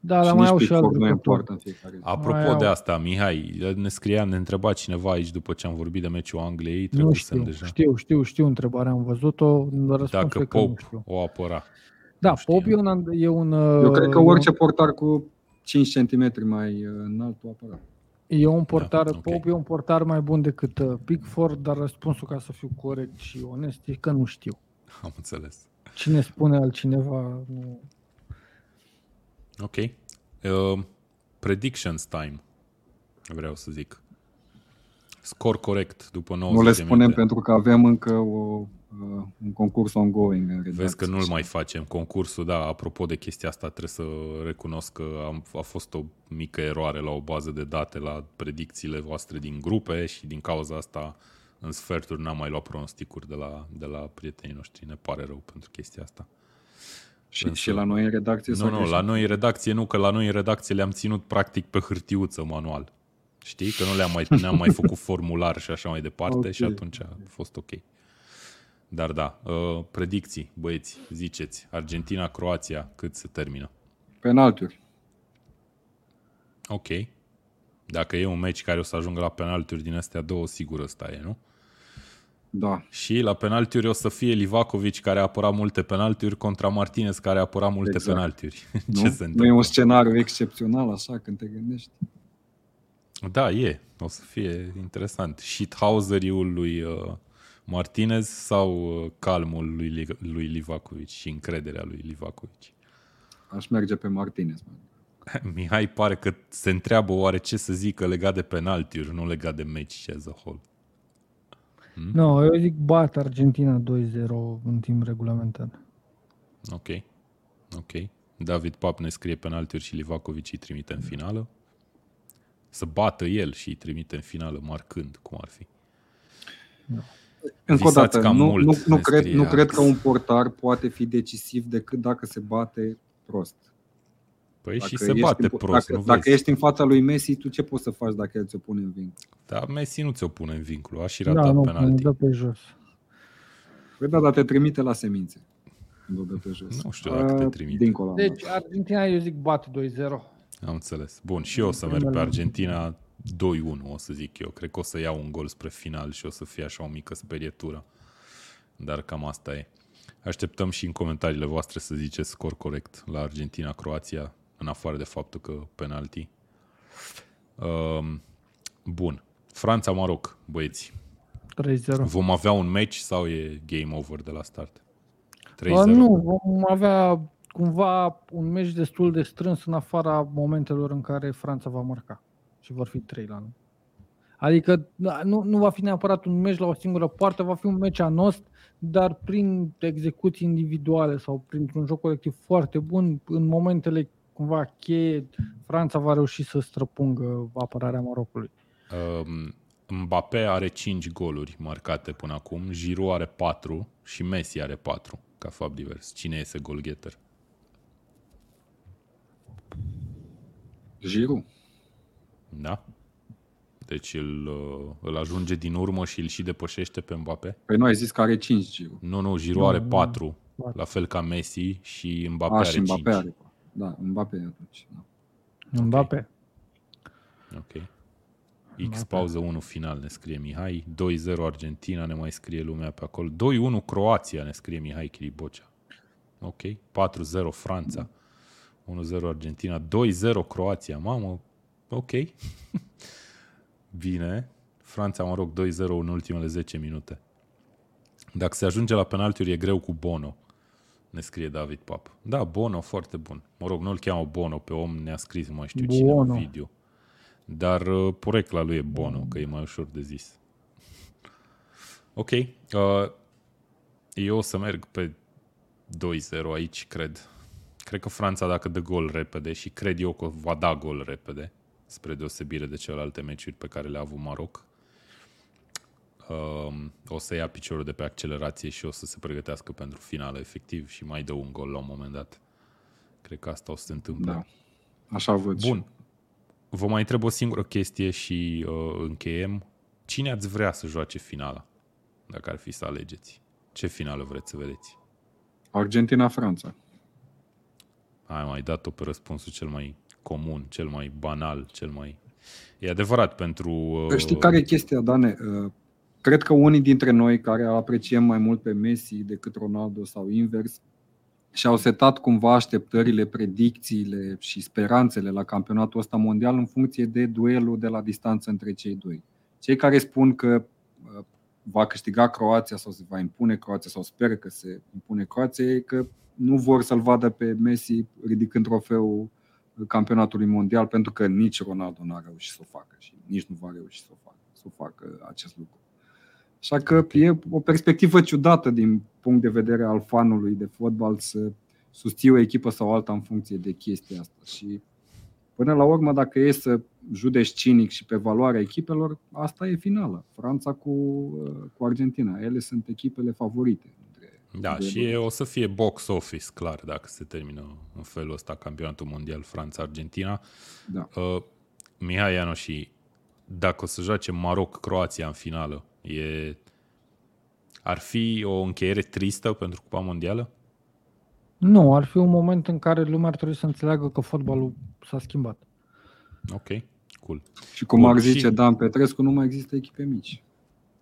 Da, dar mai au și alți
important în fiecare zi.
Apropo mai de asta, Mihai, ne scria, ne întreba cineva aici după ce am vorbit de meciul Angliei,
nu știu, deja. știu, știu, știu întrebarea, am văzut-o,
Dacă Pop o apăra.
Da, Pop e un, e un...
Eu cred că orice portar cu 5 cm mai uh, înalt o apăra.
E un portar, da, okay. Pop e un portar mai bun decât uh, Pickford, dar răspunsul ca să fiu corect și onest e că nu știu.
Am înțeles.
Cine spune altcineva, nu...
Ok. Uh, predictions time, vreau să zic. Scor corect după 90
Nu le spunem minute. pentru că avem încă o, uh, un concurs ongoing. În
Vezi că nu-l mai facem. Concursul, da, apropo de chestia asta, trebuie să recunosc că am, a fost o mică eroare la o bază de date la predicțiile voastre din grupe și din cauza asta în sferturi n-am mai luat pronosticuri de la, de la prietenii noștri. Ne pare rău pentru chestia asta.
Și, Însă, și la noi în redacție?
Nu, nu, la noi în redacție nu, că la noi în redacție le-am ținut practic pe hârtiuță manual. Știi? Că nu le-am mai, ne-am mai făcut formular și așa mai departe okay. și atunci a fost ok. Dar da, uh, predicții, băieți, ziceți, Argentina-Croația, cât se termină?
Penalturi.
Ok. Dacă e un meci care o să ajungă la penalturi din astea două, sigur ăsta e, nu?
Da.
Și la penaltiuri o să fie Livakovic care a apărat multe penaltiuri contra Martinez care a apărat multe exact. penaltiuri.
Nu? Ce se nu e un scenariu excepțional așa când te gândești.
Da, e. O să fie interesant. Shithauseriul lui uh, Martinez sau uh, calmul lui, lui Livakovic și încrederea lui Livakovic?
Aș merge pe Martinez.
Mihai pare că se întreabă oare ce să zică legat de penaltiuri, nu legat de meci as a whole.
Hmm? Nu, no, eu zic bat Argentina 2-0 în timp regulamentar.
Ok. Ok. David Pap ne scrie penaltiuri și Livakovic îi trimite în finală. Să bată el și îi trimite în finală, marcând, cum ar fi.
No. Încă o dată, nu, mult, nu, nu, cred, nu cred că un portar poate fi decisiv decât dacă se bate prost.
Păi dacă și se bate în, prost,
dacă, nu dacă vezi. ești în fața lui Messi, tu ce poți să faci dacă el ți-o pune în vincul?
Da, Messi nu ți-o pune în vincul, a și da, ratat da, nu, penalti.
dă pe jos.
Păi da, dar te trimite la semințe. Când o dă pe jos.
Nu știu dacă te trimite.
Dincolo.
Deci Argentina, eu zic, bat 2-0.
Am înțeles. Bun, și eu o să merg pe Argentina 2-1, o să zic eu. Cred că o să iau un gol spre final și o să fie așa o mică sperietură. Dar cam asta e. Așteptăm și în comentariile voastre să ziceți scor corect la Argentina-Croația, în afară de faptul că penalti. Um, bun. Franța-Maroc, băieți.
3-0.
Vom avea un match sau e game over de la start? 3-0.
Uh, nu, vom avea cumva un meci destul de strâns în afara momentelor în care Franța va marca. Și vor fi 3 la 1. Adică da, nu, nu va fi neapărat un meci la o singură parte, va fi un meci anost, dar prin execuții individuale sau printr-un joc colectiv foarte bun, în momentele cumva cheie, Franța va reuși să străpungă apărarea Marocului.
Um, Mbappé are 5 goluri marcate până acum, Giroud are 4 și Messi are 4 ca fapt divers. Cine este golgetter?
Giroud.
Da? Deci îl, uh, îl ajunge din urmă și îl și depășește pe Mbappé?
Păi nu ai zis că are 5 Giroud.
Nu, nu, Giroud
Nu,
are
nu.
4,
Patru.
la fel ca Messi și Mbappé
A,
are
și Mbappé
5.
are. Da, Mbappé atunci. Da.
Mbappé.
Ok. X pauză 1 final ne scrie Mihai, 2-0 Argentina ne mai scrie lumea pe acolo, 2-1 Croația ne scrie Mihai Chiribocea. Ok, 4-0 Franța, 1-0 Argentina, 2-0 Croația, mamă, ok. Bine, Franța, mă rog, 2-0 în ultimele 10 minute. Dacă se ajunge la penaltiuri, e greu cu Bono, ne scrie David Pap. Da, Bono, foarte bun. Mă rog, nu-l cheamă Bono pe om, ne-a scris, nu mai știu cine,
Bono.
în video. Dar uh, porecla lui e Bono, că e mai ușor de zis. Ok. Uh, eu o să merg pe 2-0 aici, cred. Cred că Franța, dacă dă gol repede, și cred eu că va da gol repede, spre deosebire de celelalte meciuri pe care le-a avut Maroc, uh, o să ia piciorul de pe accelerație și o să se pregătească pentru finală, efectiv, și mai dă un gol la un moment dat. Cred că asta o să se întâmple.
da. Așa văd și
Bun. Vă mai întreb o singură chestie și uh, încheiem. Cine ați vrea să joace finala? Dacă ar fi să alegeți. Ce finală vreți să vedeți?
Argentina-Franța.
Ai mai dat-o pe răspunsul cel mai comun, cel mai banal, cel mai... E adevărat pentru... Uh,
Știi care e chestia, Dane? Uh, Cred că unii dintre noi care apreciem mai mult pe Messi decât Ronaldo sau invers, și-au setat cumva așteptările, predicțiile și speranțele la campionatul ăsta mondial în funcție de duelul de la distanță între cei doi. Cei care spun că uh, va câștiga Croația sau se va impune Croația sau speră că se impune Croația, e că nu vor să-l vadă pe Messi ridicând trofeul campionatului mondial pentru că nici Ronaldo n-a reușit să o facă și nici nu va reuși să o facă, să o facă acest lucru. Așa că e o perspectivă ciudată din punct de vedere al fanului de fotbal să susții o echipă sau alta în funcție de chestia asta. Și până la urmă, dacă e să judeci cinic și pe valoarea echipelor, asta e finala. Franța cu, cu Argentina. Ele sunt echipele favorite.
Da, și e, o să fie box office, clar, dacă se termină în felul ăsta campionatul mondial Franța-Argentina.
Da.
Uh, Mihai Iano și dacă o să joace Maroc-Croația în finală, e... ar fi o încheiere tristă pentru Cupa Mondială?
Nu, ar fi un moment în care lumea ar trebui să înțeleagă că fotbalul s-a schimbat.
Ok, cool.
Și cum
Bun,
ar zice
și-
Dan Petrescu, nu mai există echipe mici.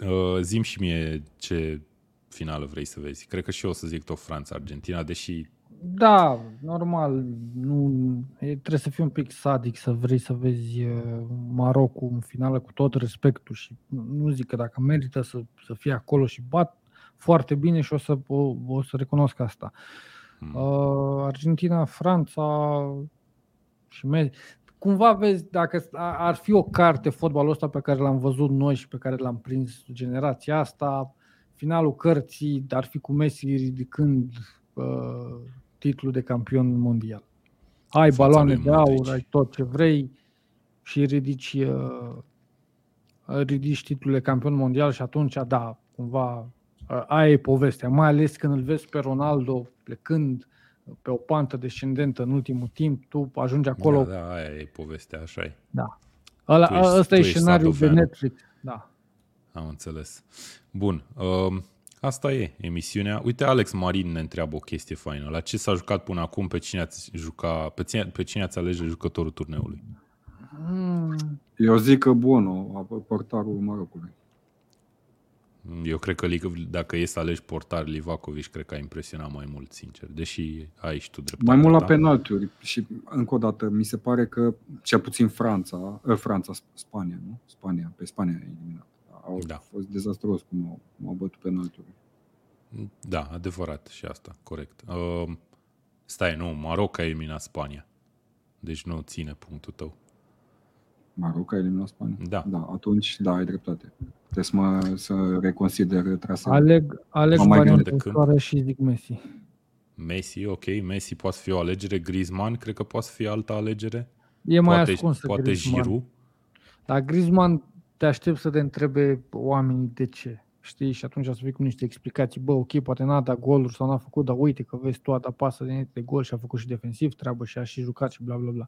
Uh, zim și mie ce finală vrei să vezi. Cred că și eu o să zic tot Franța-Argentina, deși
Da, normal. Nu, e, trebuie să fii un pic sadic să vrei să vezi uh, Marocul în finală cu tot respectul și nu- nu zic că dacă merită să, să fie acolo și bat foarte bine și o să, o, o să recunosc asta.
Hmm.
Uh, Argentina, Franța și Messi. Cumva vezi, dacă a- ar fi o carte fotbalul ăsta pe care l-am văzut noi și pe care l-am prins generația asta, finalul cărții ar fi cu Messi ridicând uh, titlul de campion mondial. Ai
Fața
baloane
lui
de aur,
Modric.
ai tot ce vrei și ridici, uh, ridici titlul de campion mondial și atunci, da, cumva uh, aia e povestea. Mai ales când îl vezi pe Ronaldo plecând pe o pantă descendentă în ultimul timp, tu ajungi acolo.
Da, da, aia e povestea, așa e.
Ăla,
tu ești-
ăsta
tu
e
ești
scenariul de
Sadoveanu.
Netflix. Da.
Am înțeles. Bun. Um, asta e emisiunea. Uite, Alex Marin ne întreabă o chestie faină. La ce s-a jucat până acum? Pe cine ați, juca, pe cine, pe cine ați alege jucătorul turneului?
Mm,
Eu zic că Bono, portarul Marocului.
Eu cred că dacă e să alegi portar Livakovic, cred că a impresionat mai mult, sincer. Deși ai și tu dreptate.
Mai mult la penaltiuri. Și încă o dată, mi se pare că cel puțin Franța, ă, Franța, Spania, nu? Spania, pe Spania a eliminat. Au da. fost dezastruos cum au, au bătut penaltiuri.
Da, adevărat și asta, corect. Uh, stai, nu, Maroc a eliminat Spania. Deci nu ține punctul tău.
Maroc a eliminat Spania?
Da.
Da, atunci, da, ai dreptate. Trebuie să, mă, să reconsider traseul.
Aleg, aleg varianta și zic Messi.
Messi, ok. Messi poate fi o alegere. Griezmann, cred că poate fi altă alegere.
E mai poate, ascunsă
Poate
Griezmann.
Giroud.
Dar Griezmann te aștept să te întrebe oamenii de ce știi, și atunci să fii cu niște explicații, bă, ok, poate n-a dat goluri sau n-a făcut, dar uite că vezi tu a dat pasă de, de gol și a făcut și defensiv treabă și a și jucat și bla bla bla.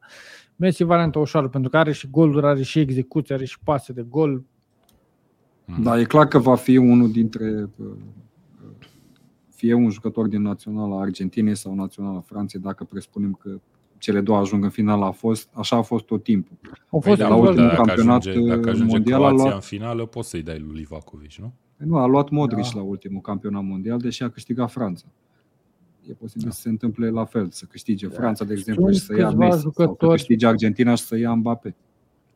Messi varianta ușoară, pentru că are și goluri, are și execuție, are și pase de gol.
Da, e clar că va fi unul dintre uh, fie un jucător din naționala Argentinei sau naționala Franței, dacă presupunem că cele două ajung în final, a fost, așa a fost tot timpul.
Au fost păi la ultimul da, campionat ajunge, dacă ajunge mondial. Croația luat... în finală, poți să-i dai lui Livakovic, nu?
Nu, a luat Modric da. la ultimul campionat mondial, deși a câștigat Franța. E posibil da. să se întâmple la fel, să câștige da. Franța, de exemplu, Sunt și să ia Messi, jucători... sau să câștige Argentina și să ia Mbappé.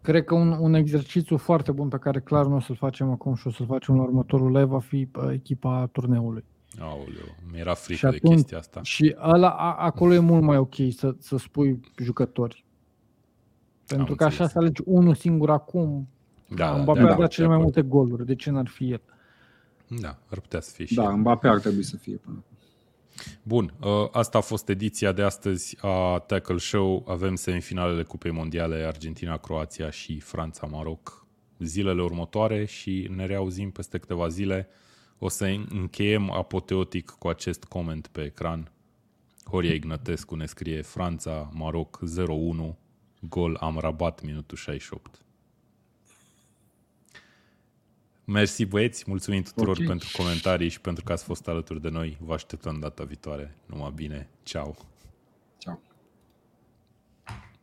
Cred că un, un exercițiu foarte bun pe care clar nu o să-l facem acum și o să-l facem în următorul live va fi echipa turneului.
Aoleu, mi-era frică și atunci, de chestia asta.
Și ăla, a, acolo e mult mai ok să, să spui jucători. Pentru Am că așa să alegi unul singur acum. Da, Mbappé da, a dat cele mai multe goluri. De ce n-ar fi el?
Da, ar putea să fie și
Da, Mbappé ar trebui să fie până
Bun, ă, asta a fost ediția de astăzi a Tackle Show. Avem semifinalele Cupei Mondiale, Argentina, Croația și Franța, Maroc zilele următoare și ne reauzim peste câteva zile. O să încheiem apoteotic cu acest coment pe ecran. Horia Ignatescu ne scrie Franța, Maroc 0-1, gol am rabat minutul 68. Mersi băieți, mulțumim tuturor okay. pentru comentarii și pentru că ați fost alături de noi. Vă așteptăm data viitoare. Numai bine, ceau!